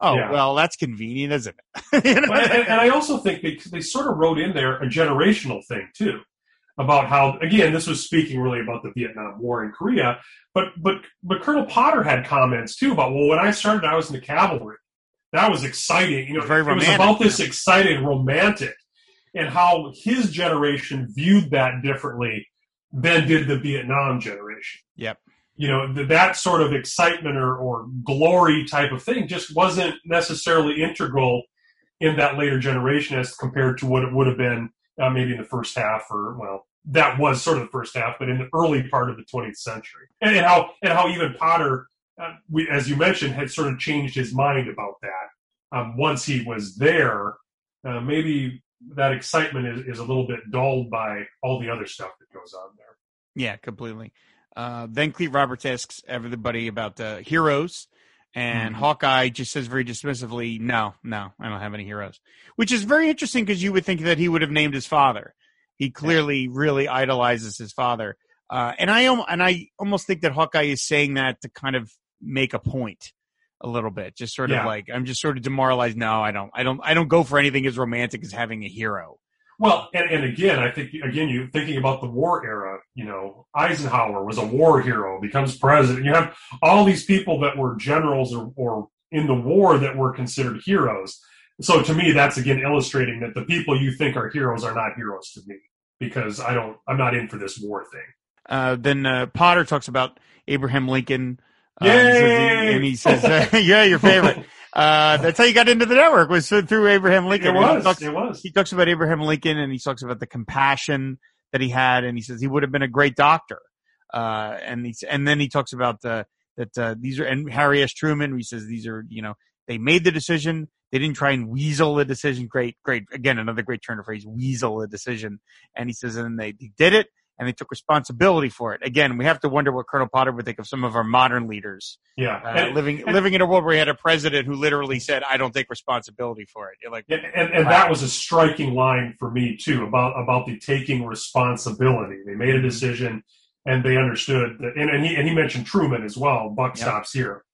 Oh, Yeah. well, that's convenient, isn't it? <laughs> You know? and, and I also think they, they sort of wrote in there a generational thing too, about how again this was speaking really about the Vietnam War in Korea, but but but Colonel Potter had comments too about well when I started I was in the cavalry, that was exciting, you know, Very it was about this exciting romantic, and how his generation viewed that differently than did the Vietnam generation. Yep. you know, th- that sort of excitement or, or glory type of thing just wasn't necessarily integral in that later generation as compared to what it would have been uh, maybe in the first half or, well, that was sort of the first half, but in the early part of the 20th century. And, how, and how even Potter, uh, we, as you mentioned, had sort of changed his mind about that. Um, once he was there, uh, maybe that excitement is, is a little bit dulled by all the other stuff that goes on there. Yeah, completely. Uh, then Clete Roberts asks everybody about uh, heroes, and Mhm. Hawkeye just says very dismissively, "No, no, I don't have any heroes," which is very interesting because you would think that he would have named his father. He clearly really idolizes his father, uh, and I and I almost think that Hawkeye is saying that to kind of make a point. a little bit. Just sort Yeah. of like I'm just sort of demoralized. No, I don't. I don't. I don't go for anything as romantic as having a hero. Well, and, and again, I think again, you thinking about the war era. You know, Eisenhower was a war hero, becomes president. You have all these people that were generals or, or in the war that were considered heroes. So to me, that's again illustrating that the people you think are heroes are not heroes to me because I don't. I'm not in for this war thing. Uh, then uh, Potter talks about Abraham Lincoln. Uh, Yay! and he says, uh, <laughs> "Yeah, your favorite." <laughs> Uh, that's how you got into the network was through Abraham Lincoln. It And he was. talks- It was. he talks about Abraham Lincoln and he talks about the compassion that he had, and he says he would have been a great doctor. Uh, and he's, and then he talks about uh, that uh, these are and Harry S. Truman. He says these are you know they made the decision. They didn't try and weasel the decision. Great, great. Again, another great turn of phrase, weasel a decision. And he says, and they, they did it and they took responsibility for it. Again, we have to wonder what Colonel Potter would think of some of our modern leaders Yeah. uh, And- living living in a world where we had a president who literally said, "I don't take responsibility for it." You're like, And, and, and that was a striking line for me too about about the taking responsibility. They made a decision, and they understood that. And, and he and he mentioned Truman as well. Buck Yeah. stops here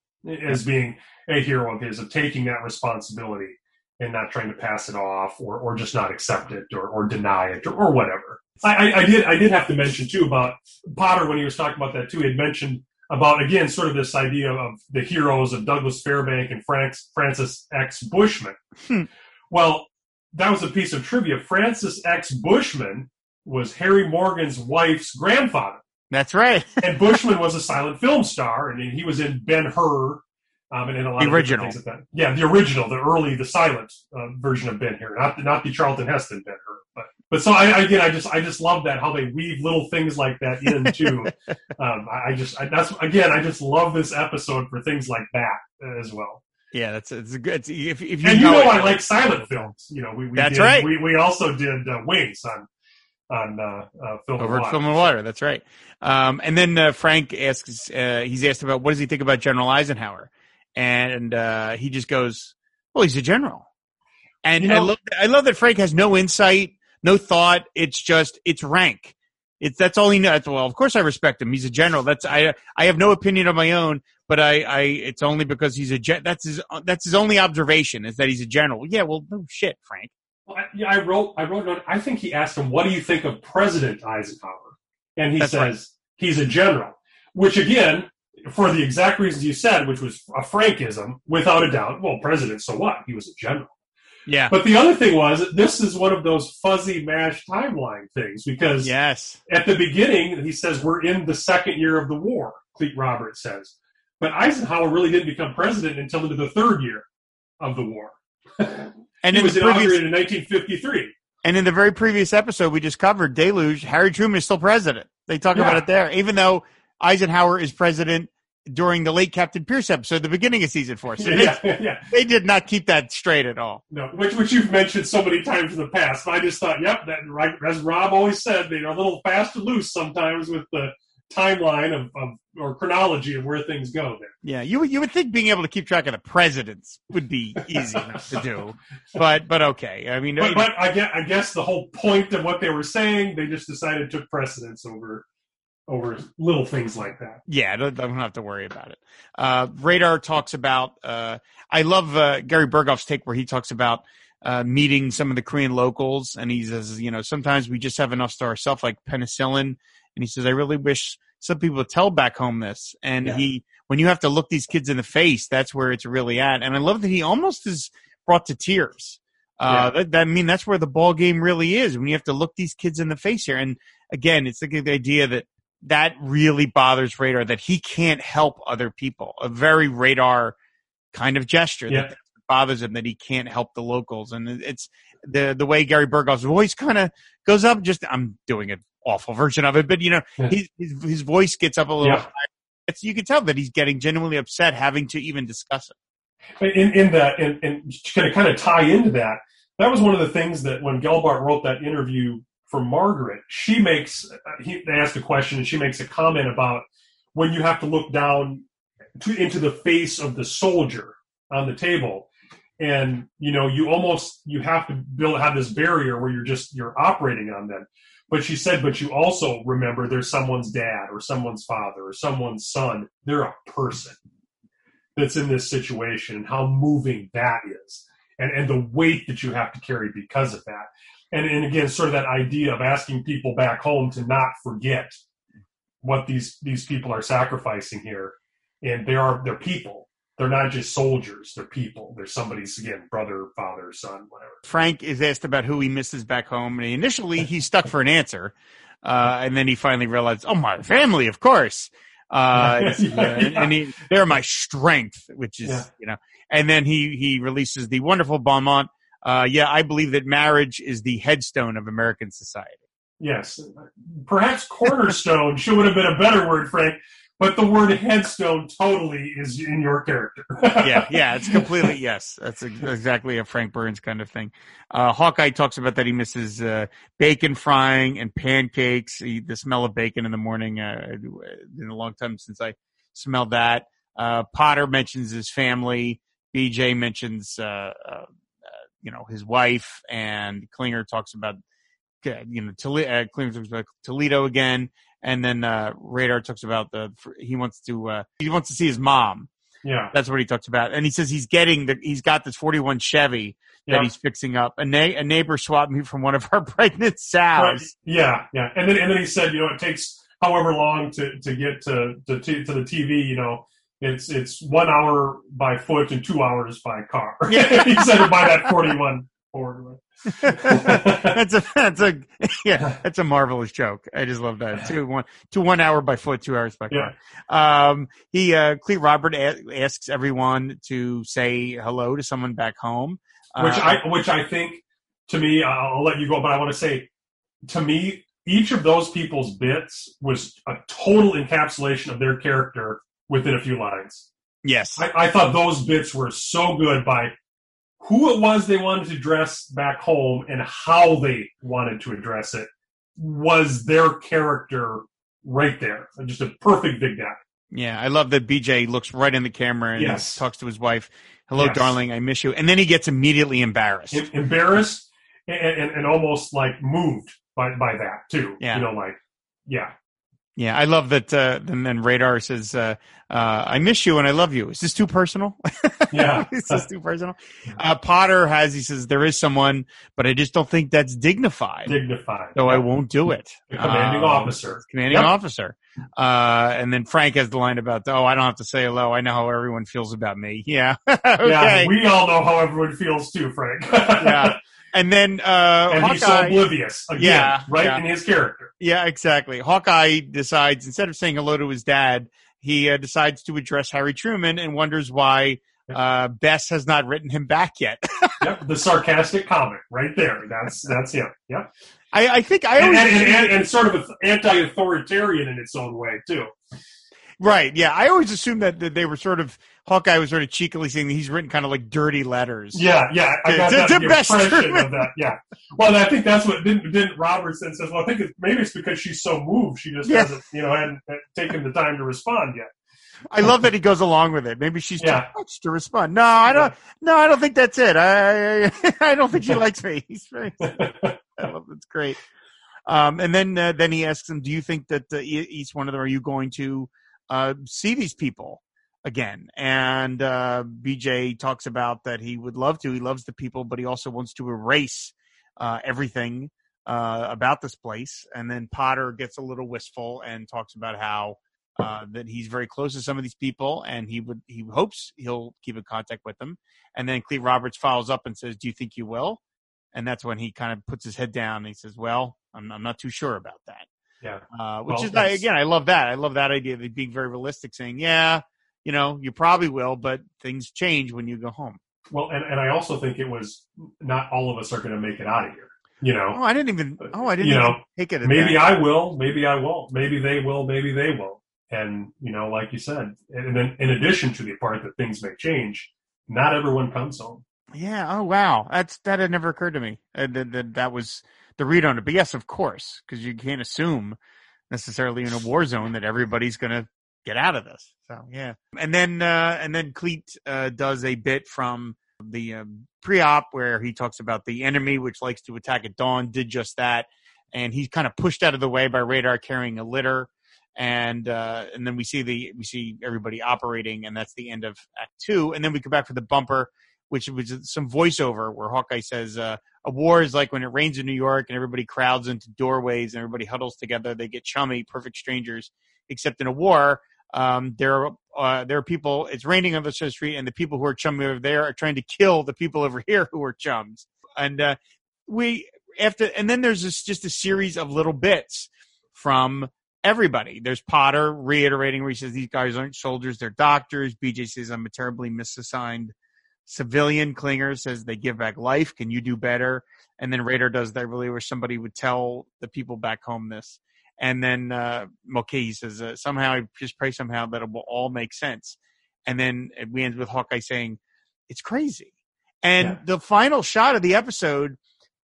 as being a hero of his of taking that responsibility and not trying to pass it off or, or just not accept it or, or deny it or, or whatever. I, I, I did I did have to mention too about Potter when he was talking about that too. He had mentioned about again sort of this idea of the heroes of Douglas Fairbank and Frank, Francis X. Bushman. Hmm. Well, that was a piece of trivia. Francis X. Bushman was Harry Morgan's wife's grandfather, "That's right." <laughs> and Bushman was a silent film star, and he was in Ben Hur. Um, and in a lot The of original. things like that. Yeah, the original, the early, the silent uh, version of Ben Hur, not the, not the Charlton Heston Ben Hur. But but so I again, I just I just love that how they weave little things like that in <laughs> too. um, I, I just I, that's again, I just love this episode for things like that as well. Yeah, that's it's a good. It's, if, if you And you know, it- I like silent films. You know, we, we That's did, right. We we also did uh, Wings on on uh, uh, film over Water. Film and Water. That's right. Um, and then uh, Frank asks, uh, he's asked about what does he think about General Eisenhower, and uh, he just goes, "Well, he's a general." And You I love, I love that Frank has no insight, no thought. It's just, it's rank. It's that's all he knows. Well, of course I respect him. He's a general. That's I. I have no opinion of my own, but I. I it's only because he's a. gen- That's his. That's his only observation is that he's a general. Yeah. Well, no shit, Frank. Well, I, yeah, I wrote. I wrote. I think he asked him, "What do you think of President Eisenhower?" And he That's says right. he's a general, which again, for the exact reasons you said, which was a Frankism, without a doubt. Well, president, so what? He was a general. Yeah. But the other thing was, this is one of those fuzzy mash timeline things because Yes. at the beginning he says we're in the second year of the war. Clete Roberts says, but Eisenhower really didn't become president until into the third year of the war. <laughs> And he in was the previous, inaugurated in 1953. And in the very previous episode we just covered, Deluge, Harry Truman is still president. They talk about it there, even though Eisenhower is president during the late Captain Pierce episode, the beginning of season four. So <laughs> yeah, yeah. they, they did not keep that straight at all. No, which which you've mentioned so many times in the past. I just thought, yep, that right as Rob always said, they're a little fast and loose sometimes with the timeline of, of or chronology of where things go there. Yeah, you would- you would think being able to keep track of the presidents would be easy enough to do, <laughs> but but okay. I mean, But, but I guess, I guess the whole point of what they were saying, they just decided took precedence over over little things like that. Yeah, I don't, I don't have to worry about it. Uh, Radar talks about. Uh, I love uh, Gary Burghoff's take where he talks about uh, meeting some of the Korean locals, and he says, you know, sometimes we just have enough to ourselves, like penicillin. And he says, I really wish some people would tell back home this. And Yeah. he, when you have to look these kids in the face, that's where it's really at. And I love that he almost is brought to tears. Uh, that, that, I mean, that's where the ball game really is when you have to look these kids in the face here. And again, it's the, the idea that that really bothers Radar that he can't help other people. A very Radar kind of gesture Yeah. that bothers him that he can't help the locals. And it's the the way Gary Burghoff's voice kind of goes up. Just I'm doing an awful version of it, but you know, Yeah. his his, his voice gets up a little. Yeah. higher. It's you can tell that he's getting genuinely upset having to even discuss it. In in that and and to kind of tie into that, that was one of the things that when Gelbart wrote that interview for Margaret, she makes he they asked a question and she makes a comment about when you have to look down to, into the face of the soldier on the table. And you know you almost you have to build have this barrier where you're just you're operating on them. But she said but you also remember there's someone's dad or someone's father or someone's son. They're a person that's in this situation and how moving that is. And, and the weight that you have to carry because of that. And, and again, sort of that idea of asking people back home to not forget what these, these people are sacrificing here. And they are, they're people. They're not just soldiers. They're people. They're somebody's, again, brother, father, son, whatever. Frank is asked about who he misses back home. And initially he's stuck for an answer. Uh, and then he finally realized, oh, my family, of course. Uh, <laughs> Yeah, and, and he, they're my strength, which is, Yeah. you know, and then he, he releases the wonderful bon mot. Uh, yeah, I believe that marriage is the headstone of American society. Yes. Perhaps cornerstone should would have been a better word, Frank, but the word headstone totally is in your character. <laughs> yeah, yeah, it's completely yes. That's exactly a Frank Burns kind of thing. Uh, Hawkeye talks about that he misses uh, bacon frying and pancakes. He, the smell of bacon in the morning. Uh, it's been a long time since I smelled that. Uh, Potter mentions his family. BJ mentions, uh, uh, you know, his wife, and Klinger talks about, uh, you know, Toledo, uh, Klinger talks about Toledo again, and then uh, Radar talks about the he wants to uh, he wants to see his mom. yeah. That's what he talks about. And he says he's getting the, he's got this 41 Chevy that Yeah. he's fixing up. A, na- a neighbor swapped me from one of our <laughs> pregnant Right. sows. Yeah, yeah. And then and then he said, you know, it takes however long to, to get to, to to the TV, you know, it's it's one hour by foot and two hours by car. Yeah. <laughs> <laughs> he said by that forty one Ford. <laughs> that's a, that's a, yeah, that's a marvelous joke. I just love that. Two, one, two, one hour by foot, two hours by car. Um, he, uh, Clete Robert a- asks everyone to say hello to someone back home. which Uh, I which I think to me, I'll let you go, but I want to say to me, each of those people's bits was a total encapsulation of their character within a few lines. yes. I, I thought those bits were so good by who it was they wanted to address back home and how they wanted to address it was their character right there. Just a perfect big guy. Yeah, I love that BJ looks right in the camera and Yes. talks to his wife. Hello, Yes. darling, I miss you. And then he gets immediately embarrassed. Em- Embarrassed and, and, and almost like moved by, by that too. Yeah. You know, like, yeah. Yeah, I love that. Uh, and then Radar says, uh, uh, I miss you and I love you. Is this too personal? <laughs> Yeah. Is this too personal? Uh, Potter has, he says, there is someone, but I just don't think that's dignified. Dignified. so I won't do it. The commanding Um, officer. Commanding Yep. officer. Uh, and then Frank has the line about, oh, I don't have to say hello. I know how everyone feels about me. <laughs> Yeah. okay. Yeah, we all know how everyone feels too, Frank. Yeah. <laughs> And then, uh, and he's so oblivious again, Yeah, right yeah. in his character. Yeah, exactly. Hawkeye decides instead of saying hello to his dad, he uh, decides to address Harry Truman and wonders why uh, Bess has not written him back yet. <laughs> Yep, the sarcastic comment right there. That's that's him. Yep, I, I think I and, always and, and, and sort of anti-authoritarian in its own way too. right. Yeah, I always assumed that, that they were sort of Hawkeye was sort of cheekily saying that he's written kind of like dirty letters. Yeah, yeah, I got that the best impression of that. Yeah, well, and I think that's what didn't didn't Robertson says. Well, I think it's, maybe it's because she's so moved, she just Yeah. hasn't, you know, hadn't, hadn't taken the time to respond yet. I love that he goes along with it. Maybe she's Yeah. too much to respond. No, I don't. No, I don't think that's it. I I, <laughs> I don't think she likes me. <laughs> I love that's great. Um, and then uh, then he asks him, "Do you think that uh, each one of them are you going to uh, see these people again?" And uh, BJ talks about that he would love to. He loves the people, but he also wants to erase uh, everything uh, about this place. And then Potter gets a little wistful and talks about how uh, that he's very close to some of these people, and he would he hopes he'll keep in contact with them. And then Clete Roberts follows up and says, "Do you think you will?" And that's when he kind of puts his head down and he says, "Well, I'm, I'm not too sure about that." Yeah. Uh, which Well, is that's- again, I love that. I love that idea of being very realistic, saying, "Yeah, you know, you probably will, but things change when you go home." Well, and, and I also think it was not all of us are going to make it out of here. You know, Oh, I didn't even. Oh, I didn't You know, take it. Maybe. I will, maybe I won't, maybe they will, maybe they won't. And you know, like you said, and then in addition to the part that things may change, not everyone comes home. Yeah. Oh, wow. That's that had never occurred to me. Uh, that, that that was the read on it. But yes, of course, because you can't assume necessarily in a war zone that everybody's going to get out of this. So yeah. And then uh, and then Clete uh, does a bit from the um, pre-op where he talks about the enemy which likes to attack at dawn did just that, and he's kind of pushed out of the way by radar carrying a litter. and uh, and then we see the we see everybody operating, and that's the end of Act Two, and then we go back for the bumper, which was some voiceover where Hawkeye says, uh, "A war is like when it rains in New York, and everybody crowds into doorways, and everybody huddles together. They get chummy, perfect strangers. Except in a war, um, there uh, there are people. It's raining on the street, and the people who are chummy over there are trying to kill the people over <laughs> here who are chums. And uh, we after, and then there's this, just a series of little bits from everybody. There's Potter reiterating where he says these guys aren't soldiers, they're doctors. BJ says I'm a terribly misassigned civilian. Klinger says they give back life. Can you do better? And then Radar does that really where somebody would tell the people back home this. And then uh, Mulcahy says uh, somehow I just pray somehow that it will all make sense. And then we end with Hawkeye saying it's crazy. And yeah. the final shot of the episode,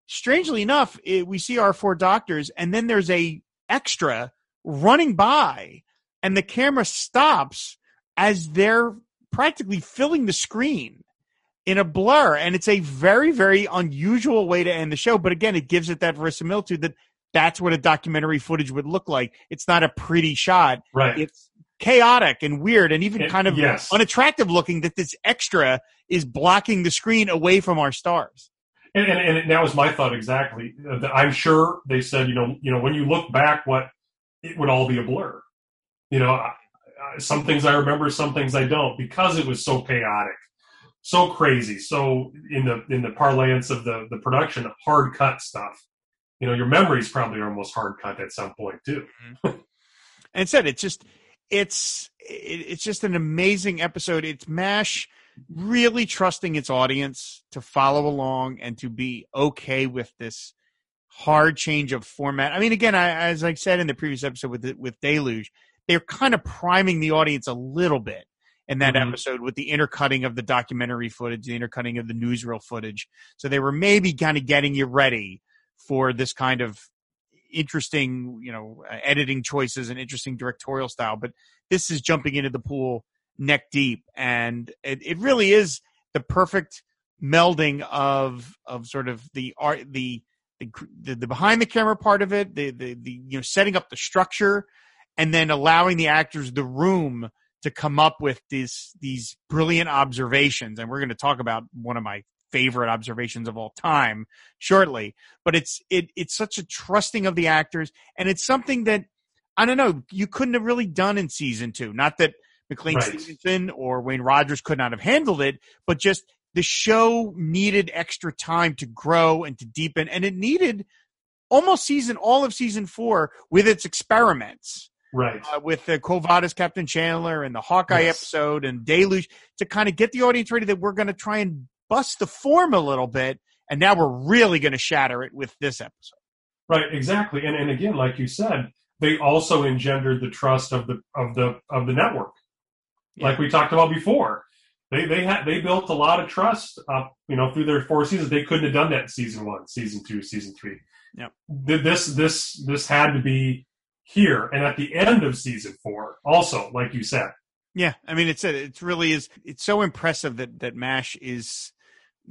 strangely enough, it, we see our four doctors, and then there's a extra running by and the camera stops as they're practically filling the screen in a blur and it's a very very unusual way to end the show but again it gives it that verisimilitude that that's what a documentary footage would look like it's not a pretty shot right it's chaotic and weird and even it, kind of yes. unattractive looking that this extra is blocking the screen away from our stars and, and, and that was my thought exactly uh, i'm sure they said you know you know when you look back what it would all be a blur. You know, some things I remember, some things I don't, because it was so chaotic, so crazy, so in the in the parlance of the the production, hard cut stuff. You know, your memories probably are almost hard cut at some point too. Mm-hmm. <laughs> and said it's just it's it's just an amazing episode. It's Mash really trusting its audience to follow along and to be okay with this hard change of format. I mean, again, I, as I said in the previous episode with the, with Deluge, they're kind of priming the audience a little bit in that mm-hmm. episode with the intercutting of the documentary footage, the intercutting of the newsreel footage. So they were maybe kind of getting you ready for this kind of interesting, you know, uh, editing choices and interesting directorial style. But this is jumping into the pool neck deep, and it, it really is the perfect melding of of sort of the art the the, the behind the camera part of it, the, the, the, you know, setting up the structure and then allowing the actors the room to come up with these, these brilliant observations. And we're going to talk about one of my favorite observations of all time shortly, but it's, it, it's such a trusting of the actors. And it's something that, I don't know, you couldn't have really done in season two. Not that McLean right. Stevenson or Wayne Rogers could not have handled it, but just the show needed extra time to grow and to deepen, and it needed almost season all of season four with its experiments. Right. Uh, with the Quo Captain Chandler and the Hawkeye yes. episode and Deluge to kind of get the audience ready that we're going to try and bust the form a little bit. And now we're really going to shatter it with this episode. Right, exactly. And and again, like you said, they also engendered the trust of the of the of the network. Yeah. Like we talked about before they they had they built a lot of trust up you know through their four seasons. They couldn't have done that in season one, season two, season three. Yeah, this this this had to be here and at the end of season four. Also, like you said. Yeah, I mean it's a, it's really is it's so impressive that that Mash is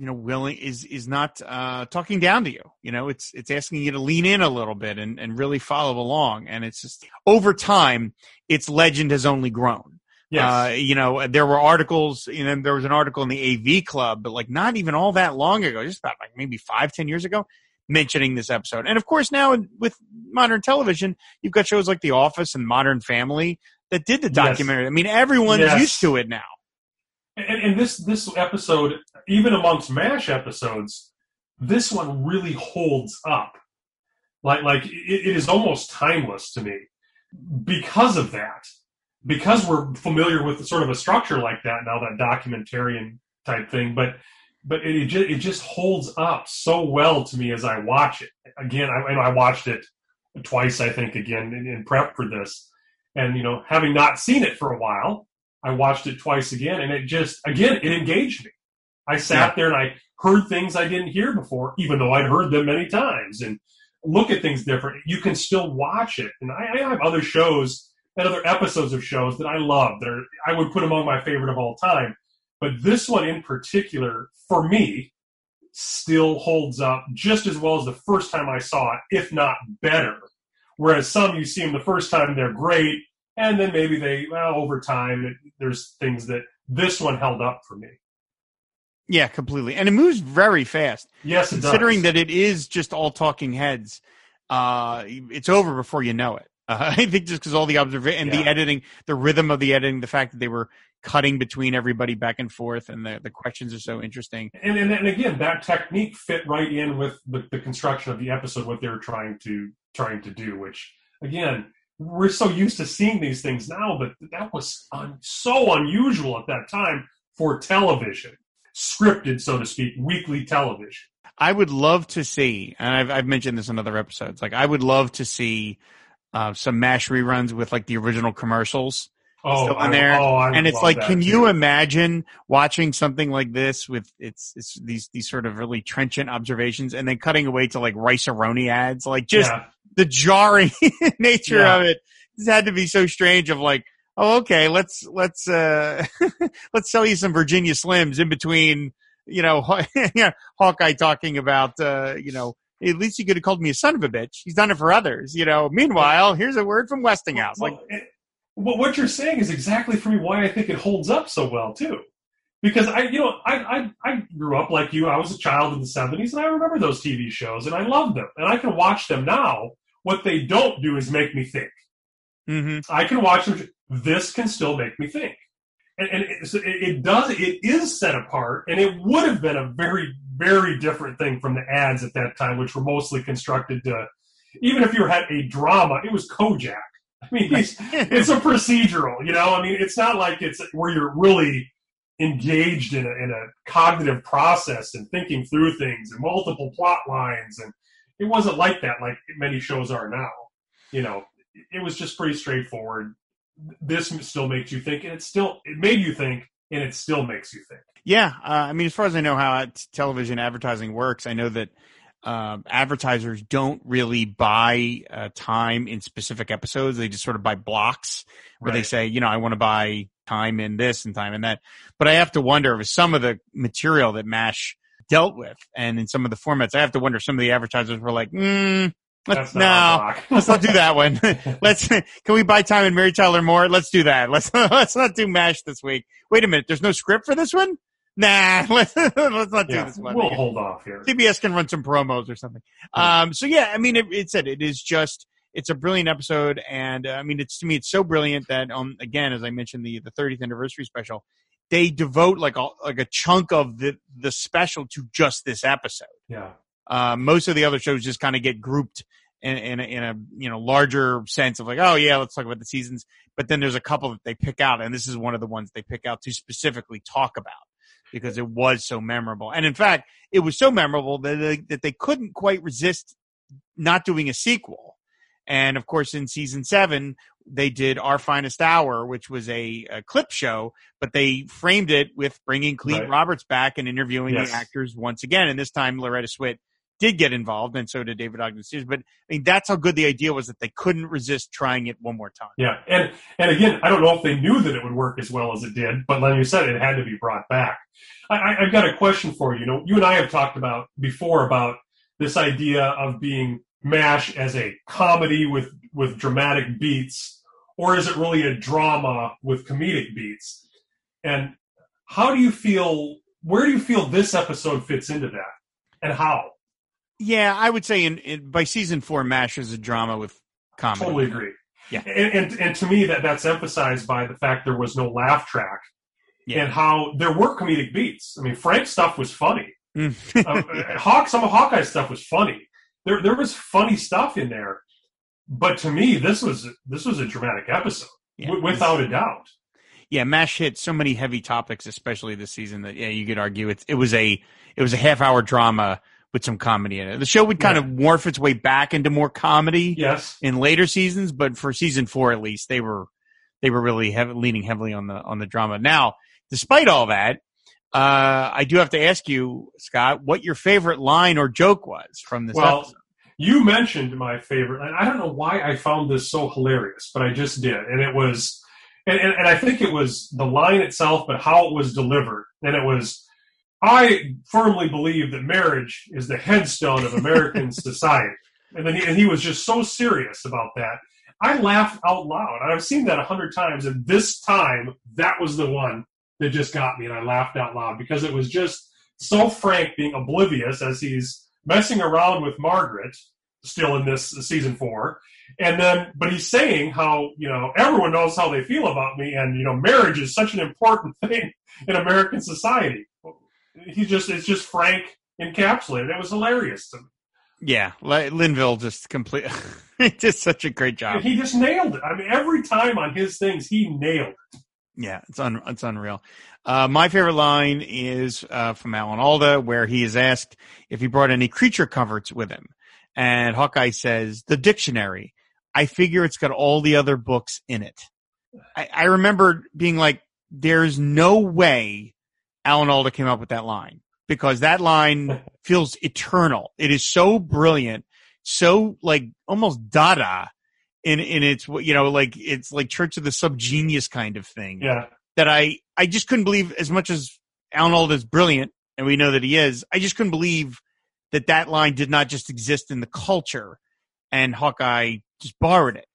you know willing is is not uh talking down to you you know it's it's asking you to lean in a little bit and and really follow along and it's just over time its legend has only grown Yes. Uh, you know, there were articles, you know, there was an article in the AV Club, but like not even all that long ago, just about like maybe five, ten years ago, mentioning this episode. And of course, now with modern television, you've got shows like The Office and Modern Family that did the documentary. Yes. I mean, everyone's yes. used to it now. And, and this this episode, even amongst Mash episodes, this one really holds up. Like like it, it is almost timeless to me because of that because we're familiar with sort of a structure like that now, that documentarian type thing, but but it, it just, it just holds up so well to me as I watch it. Again, I, I watched it twice, I think, again in, in, prep for this, and you know, having not seen it for a while, I watched it twice again, and it just again it engaged me. I sat yeah. there and I heard things I didn't hear before, even though I'd heard them many times, and look at things different. You can still watch it, and I, I have other shows and other episodes of shows that I love that are, I would put among my favorite of all time. But this one in particular, for me, still holds up just as well as the first time I saw it, if not better. Whereas some you see them the first time, they're great, and then maybe they well over time there's things that this one held up for me. Yeah, completely. And it moves very fast. Yes, it Considering does. that it is just all talking heads, uh, it's over before you know it. Uh, <laughs> I think just because all the observation and Yeah. the editing, the rhythm of the editing, the fact that they were cutting between everybody back and forth, and the, the questions are so interesting. and, and and again that technique fit right in with the, the construction of the episode what they were trying to trying to do which again we're so used to seeing these things now but that was un, so unusual at that time for television scripted so to speak weekly television I would love to see, and I've, I've mentioned this in other episodes. Like, I would love to see uh, some Mash reruns with like the original commercials. oh Still in I- there. oh, I and it's like, can too. you imagine watching something like this with it's it's these these sort of really trenchant observations, and then cutting away to like Rice-A-Roni ads, like just yeah. the jarring <laughs> nature Yeah. of it. This had to be so strange. Of like, oh, okay, let's let's uh <laughs> let's sell you some Virginia Slims in between, you know, <laughs> yeah, Hawkeye talking about, uh, you know. At least he could have called me a son of a bitch. He's done it for others, you know. Meanwhile, here's a word from Westinghouse. Like, Well, it- well, what you're saying is exactly for me why I think it holds up so well too. Because I, you know, I, I, I grew up like you. I was a child in the '70s, and I remember those TV shows, and I loved them, and I can watch them now. What they don't do is make me think. Hmm I can watch them. This can still make me think, and, and it, it, it does. It is set apart, and it would have been a very, very different thing from the ads at that time, which were mostly constructed to. Even if you had a drama, it was Kojak. I mean, <laughs> it's, it's a procedural, you know. I mean, it's not like it's where you're really engaged in a, in a cognitive process and thinking through things and multiple plot lines, and it wasn't like that like many shows are now. You know, it was just pretty straightforward. This still makes you think, and it still it made you think, and it still makes you think. Yeah, uh, I mean, as far as I know how television advertising works, I know that um, advertisers don't really buy uh, time in specific episodes. They just sort of buy blocks where they say, you know, I want to buy time in this and time in that. But I have to wonder if some of the material that MASH dealt with and in some of the formats, I have to wonder if some of the advertisers were like, mm, let's <laughs> not no, <laughs> let's not do that one. <laughs> let's can we buy time in Mary Tyler Moore? Let's do that. Let's let's not do Mash this week. Wait a minute, there's no script for this one. Nah, let's let's not do this one. we'll hold off here. CBS can run some promos or something. Um, so yeah, I mean, it, it said it is just it's a brilliant episode, and uh, I mean, it's to me, it's so brilliant that um, again, as I mentioned, the the 30th anniversary special, they devote like a like a chunk of the the special to just this episode. Yeah, Uh, most of the other shows just kind of get grouped in, in, a, in a you know larger sense of like, oh yeah, let's talk about the seasons. But then there's a couple that they pick out, and this is one of the ones they pick out to specifically talk about because it was so memorable. And in fact, it was so memorable that they, that they couldn't quite resist not doing a sequel. And of course, in season seven, they did Our Finest Hour, which was a, a clip show, but they framed it with bringing Clete Right. Roberts back and interviewing Yes. the actors once again. And this time, Loretta Swit did get involved, and so did David Ogden Stiers. But I mean, that's how good the idea was that they couldn't resist trying it one more time. yeah, and and again, I don't know if they knew that it would work as well as it did, but like you said, it had to be brought back. I, I've got a question for you. You know, you and I have talked about before about this idea of being Mash as a comedy with with dramatic beats, or is it really a drama with comedic beats? And how do you feel? Where do you feel this episode fits into that, and how? Yeah, I would say in, in by season four, Mash is a drama with comedy. Totally agree. Yeah. And, and and to me that that's emphasized by the fact there was no laugh track Yeah. and how there were comedic beats. I mean, Frank's stuff was funny. Mm. uh, <laughs> Hawk, some of Hawkeye's stuff was funny. There there was funny stuff in there, but to me this was this was a dramatic episode Yeah. w- without a doubt. yeah, Mash hit so many heavy topics, especially this season that yeah, you could argue it it was a it was a half hour drama with some comedy in it. The show would kind Yeah. of morph its way back into more comedy Yes. in later seasons, but for season four at least, they were they were really heavy, leaning heavily on the on the drama. Now, despite all that, uh, I do have to ask you, Scott, what your favorite line or joke was from this Well, episode. you mentioned my favorite, and I don't know why I found this so hilarious, but I just did, and it was, and, and, and I think it was the line itself, but how it was delivered, and it was, I firmly believe that marriage is the headstone of American <laughs> society, and then he, and he was just so serious about that. I laughed out loud. I've seen that a hundred times, and this time that was the one that just got me, and I laughed out loud because it was just so Frank being oblivious as he's messing around with Margaret, still in this season four, and then but he's saying how you know everyone knows how they feel about me, and you know marriage is such an important <laughs> thing in American society. He just it's just Frank encapsulated. It was hilarious to me. Yeah, Linville just complete. <laughs> he did such a great job. He just nailed it. I mean, every time on his things, he nailed it. Yeah, it's un, it's unreal. Uh, my favorite line is uh, from Alan Alda, where he is asked if he brought any creature comforts with him, and Hawkeye says the dictionary. I figure it's got all the other books in it. I, I remember being like, "There's no way Alan Alda came up with that line because that line <laughs> feels eternal. It is so brilliant, so like almost Dada in in its you know like it's like Church of the Subgenius kind of thing. Yeah. That I I just couldn't believe as much as Alan Alda is brilliant and we know that he is. I just couldn't believe that that line did not just exist in the culture and Hawkeye just borrowed it.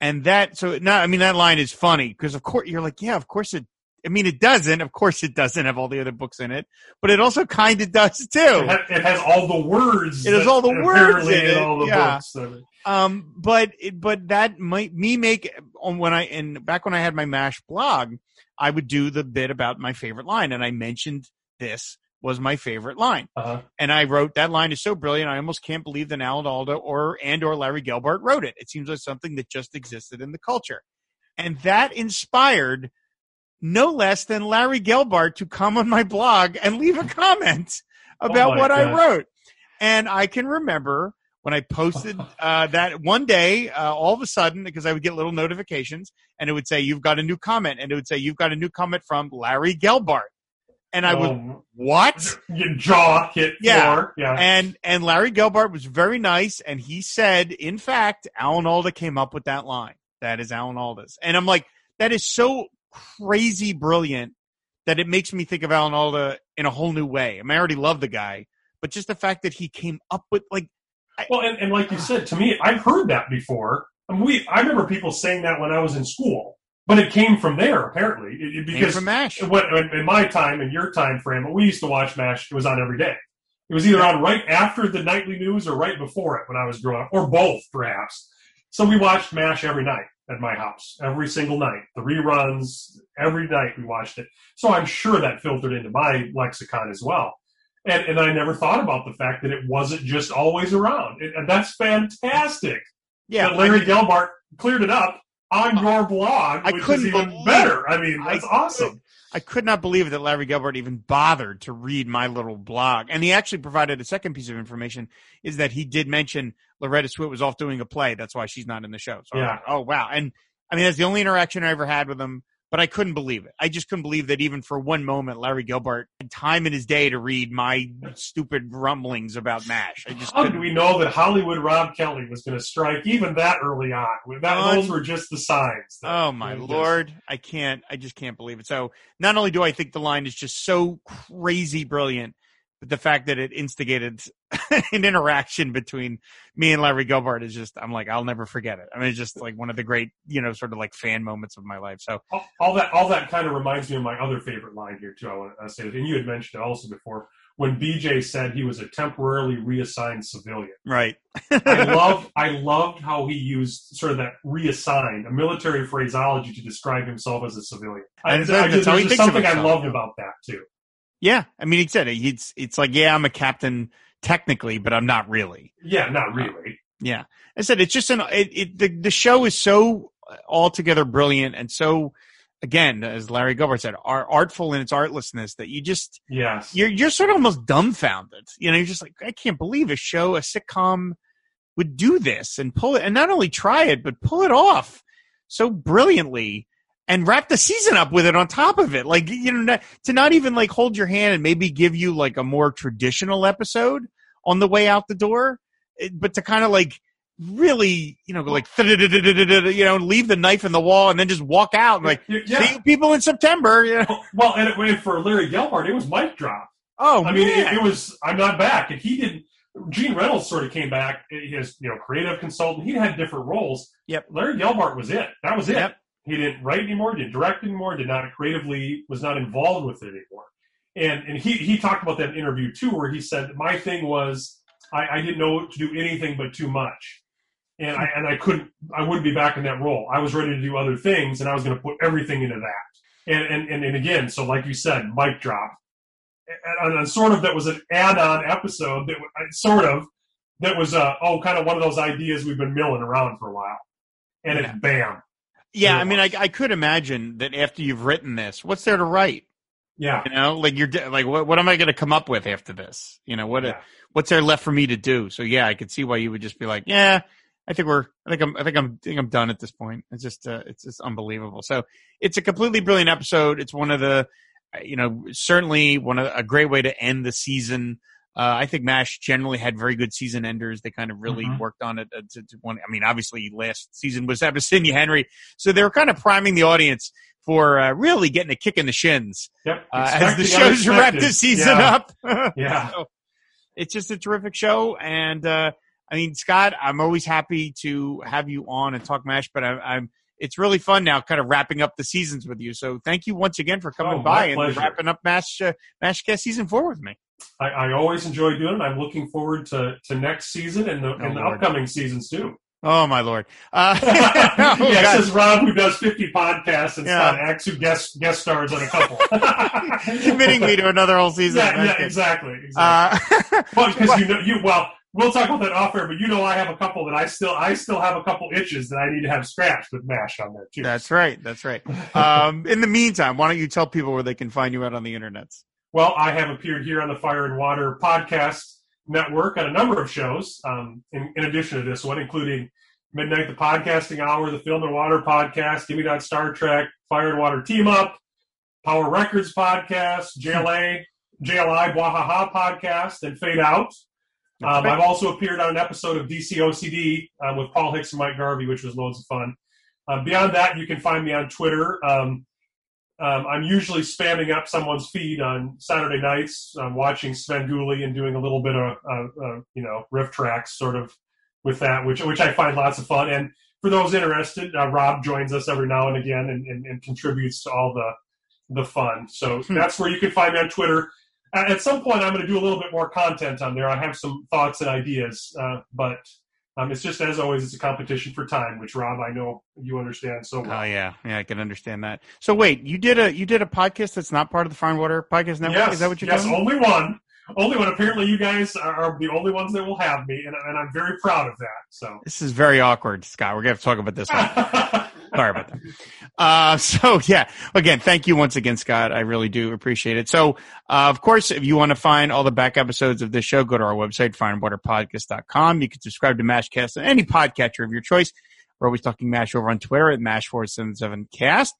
And that so now I mean that line is funny because of course you're like yeah of course it I mean, it doesn't. Of course, it doesn't have all the other books in it, but it also kind of does too. It, ha- it, has all the words. It has all the words in, in all the yeah. books. Um, but it, but that might me make on when I and back when I had my Mash blog, I would do the bit about my favorite line, and I mentioned this was my favorite line, uh-huh. and I wrote that line is so brilliant. I almost can't believe that Alan Alda or and or Larry Gelbart wrote it. It seems like something that just existed in the culture, and that inspired no less than Larry Gelbart to come on my blog and leave a comment <laughs> about oh what God. I wrote. And I can remember when I posted <laughs> uh, that one day, uh, all of a sudden, because I would get little notifications and it would say, You've got a new comment. And it would say, You've got a new comment from Larry Gelbart. And I was, Um, What? <laughs> Your jaw hit Yeah. floor. Yeah. And and Larry Gelbart was very nice, and he said, in fact, Alan Alda came up with that line. That is Alan Alda's, and I'm like, that is so crazy brilliant that it makes me think of Alan Alda in a whole new way. I mean, I already love the guy, but just the fact that he came up with like, Well, and, and like you said, to me, I've heard that before. I, mean, we, I remember people saying that when I was in school, but it came from there apparently. It, it- came because from Mash. when, in my time, in your time frame, we used to watch MASH. It was on every day. It was either on right after the nightly news or right before it when I was growing up, or both perhaps. So we watched MASH every night at my house, every single night. The reruns, every night we watched it. So I'm sure that filtered into my lexicon as well. And, and I never thought about the fact that it wasn't just always around. It- and that's fantastic. Yeah, that Larry I mean, Gelbart cleared it up on your blog, I which is even believe- better. I mean, I that's awesome. I could not believe that Larry Gelbart even bothered to read my little blog. And he actually provided a second piece of information is that he did mention Loretta Swit was off doing a play. That's why she's not in the show. So Yeah. like, oh wow. And I mean, that's the only interaction I ever had with him, but I couldn't believe it. I just couldn't believe that even for one moment, Larry Gelbart had time in his day to read my stupid rumblings about MASH. I just How did we know that Hollywood Rob Kelly was going to strike even that early on? That, Un- those were just the signs. Oh my was just- lord, I can't. I just can't believe it. So not only do I think the line is just so crazy brilliant, but the fact that it instigated <laughs> an interaction between me and Larry Gelbart is just. I'm like, I'll never forget it. I mean, it's just like one of the great, you know, sort of like fan moments of my life. So all, all that all that kind of reminds me of my other favorite line here too. I want to say, and you had mentioned it also before when BJ said he was a temporarily reassigned civilian. right, I <laughs> love I loved how he used sort of that reassigned, a military phraseology to describe himself as a civilian. I, I just, there's something I loved about that too. Yeah. I mean, he said it. It's it's like, yeah, I'm a captain technically, but I'm not really. Yeah, not really. Uh, yeah, I said it's just an it, it the the show is so uh, altogether brilliant and so again as Larry Gelbart said, are artful in its artlessness that you just Yes. you're you're sort of almost dumbfounded. You know, you're just like I can't believe a show a sitcom would do this and pull it and not only try it but pull it off so brilliantly and wrap the season up with it on top of it. Like you know not, to not even like hold your hand and maybe give you like a more traditional episode on the way out the door, eh, but to kind of like really, you know, like <laughs> you know, leave the knife in the wall and then just walk out and like yeah. see people in September. You know? Well, and, it, and for Larry Gelbart, it was mic drop. Oh I mean, it, it was I'm not back, and he didn't. Gene Reynolds sort of came back. Eh, his you know creative consultant. He had different roles. Yep. Larry Gelbart was it. That was it. Yep. He didn't write anymore. Didn't direct anymore. Did not creatively was not involved with it anymore. And and he he talked about that in interview too, where he said my thing was I, I didn't know to do anything but too much, and I and I couldn't I wouldn't be back in that role. I was ready to do other things, and I was going to put everything into that. And and and, and again, so like you said, mic drop and, and sort of that was an add-on episode that sort of that was uh, oh kind of one of those ideas we've been milling around for a while, and Yeah. it's bam. Yeah. I mean, I, I could imagine that after you've written this, what's there to write? Yeah, You know, like you're like, what, what am I going to come up with after this? You know, what Yeah. what's there left for me to do? So yeah, I could see why you would just be like, yeah, I think we're, I think I'm, I think I'm, I think I'm done at this point. It's just, uh, it's just unbelievable. So it's a completely brilliant episode. It's one of the, uh, you know, certainly one of a great way to end the season. Uh, I think Mash generally had very good season enders. They kind of really Mhm. worked on it. uh, To, to one, I mean, obviously last season was Abyssinia Henry, so they were kind of priming the audience for uh, really getting a kick in the shins yep. uh, as the shows wrap the season yeah. up. <laughs> Yeah, So, it's just a terrific show, and uh, I mean, Scott, I'm always happy to have you on and talk Mash, but I, I'm. It's really fun now, kind of wrapping up the seasons with you. So thank you once again for coming Oh, by and pleasure. wrapping up Mash uh, Mashcast season four with me. I, I always enjoy doing it. I'm looking forward to, to next season and the, and the Oh, upcoming seasons too. Oh my lord! Uh, <laughs> oh, <laughs> yeah, God. this is Rob who does 50 podcasts and Yeah. Scott Axe who guest guest stars on a couple. <laughs> committing me to another whole season. Yeah, yeah, exactly. exactly. Uh, Well, because you know, you well, we'll talk about that off air. But you know, I have a couple that I still, I still have a couple itches that I need to have scratched with Mash on there too. that's right. That's right. Um, in the meantime, why don't you tell people where they can find you out on the internet? Well, I have appeared here on the Fire and Water podcast network on a number of shows, um, in, in addition to this one, including Midnight the Podcasting Hour, the Film and Water podcast, Give Me That Star Trek, Fire and Water Team Up, Power Records podcast, JLA, JLI Bwahaha podcast, and Fade Out. Um, I've also appeared on an episode of DCOCD um, with Paul Hicks and Mike Garvey, which was loads of fun. Um, beyond that, you can find me on Twitter. Um, um, I'm usually spamming up someone's feed on Saturday nights, I'm watching Svengoolie and doing a little bit of, uh, uh, you know, RiffTrax sort of with that, which which I find lots of fun. And for those interested, uh, Rob joins us every now and again and, and, and contributes to all the the fun. So Hmm. that's where you can find me on Twitter. At some point, I'm going to do a little bit more content on there. I have some thoughts and ideas, uh, but um, it's just as always, it's a competition for time, which Rob, I know you understand so well. Oh yeah, yeah, I can understand that. So wait, you did a you did a podcast that's not part of the Fire Water Podcast Network. Yes, Is that what you're yes, doing? only one. Only one. Apparently, you guys are, are the only ones that will have me, and, and I'm very proud of that. So, This is very awkward, Scott. We're gonna have to talk about this one. <laughs> Sorry about that. Uh, <laughs> so yeah, again, thank you once again, Scott. I really do appreciate it. So, uh, of course, if you want to find all the back episodes of this show, go to our website, fireandwaterpodcast.com. You can subscribe to Mashcast on any podcatcher of your choice. We're always talking Mash over on Twitter at Mash4077cast.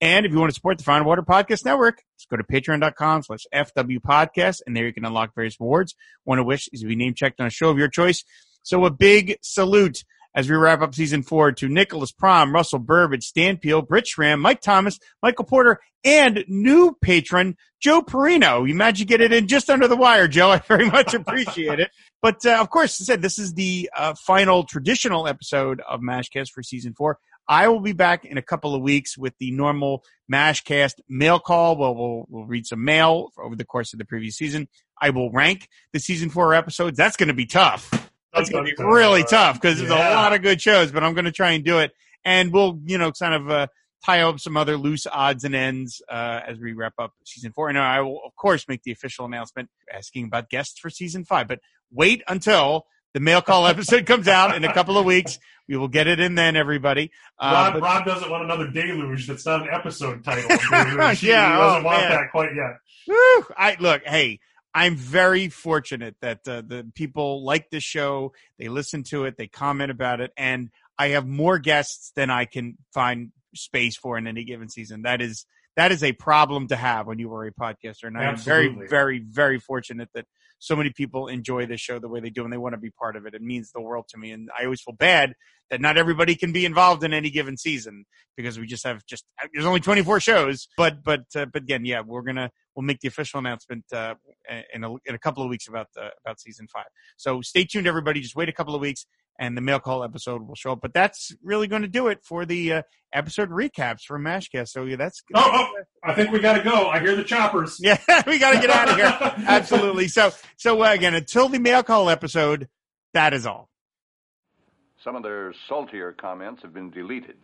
And if you want to support the Fire Water Podcast Network, just go to patreon.com slash FW podcast, and there you can unlock various rewards. One of which is to be name checked on a show of your choice. So a big salute as we wrap up season four to Nicholas Prom, Russell Burbage, Stan Peel, Britt Schramm, Mike Thomas, Michael Porter, and new patron Joe Perino. You managed to get it in just under the wire, Joe. <laughs> I very much appreciate it. But uh, of course, as I said this is the uh, final traditional episode of Mashcast for season four. I will be back in a couple of weeks with the normal Mashcast mail call. Well, we'll, we'll read some mail over the course of the previous season. I will rank the season four episodes. That's going to be tough. That's going to be really tough because there's a lot of good shows, but I'm going to try and do it. And we'll, you know, kind of uh, tie up some other loose odds and ends uh, as we wrap up season four. And I will, of course, make the official announcement asking about guests for season five. But wait until the mail call <laughs> episode comes out in a couple of weeks. We will get it in then, everybody. Uh, Rob, but- Rob doesn't want another deluge. That's not an episode title. <laughs> Yeah, he doesn't oh, want man. that quite yet. Woo! I look, hey, I'm very fortunate that uh, the people like the show. They listen to it, they comment about it, and I have more guests than I can find space for in any given season. That is that is a problem to have when you are a podcaster, and I am very, very, very fortunate that so many people enjoy this show the way they do, and they want to be part of it. It means the world to me, and I always feel bad that not everybody can be involved in any given season because we just have just there's only 24 shows. But but uh, but again, yeah, we're gonna we'll make the official announcement uh, in, a, in a couple of weeks about the, about season five. So stay tuned, everybody. Just wait a couple of weeks, and the mail call episode will show up. But that's really going to do it for the uh, episode recaps for Mashcast. So yeah, that's. Oh, oh, I think we got to go. I hear the choppers. <laughs> Yeah, we got to get out of here. <laughs> Absolutely. So so uh, again, until the mail call episode, that is all. Some of their saltier comments have been deleted.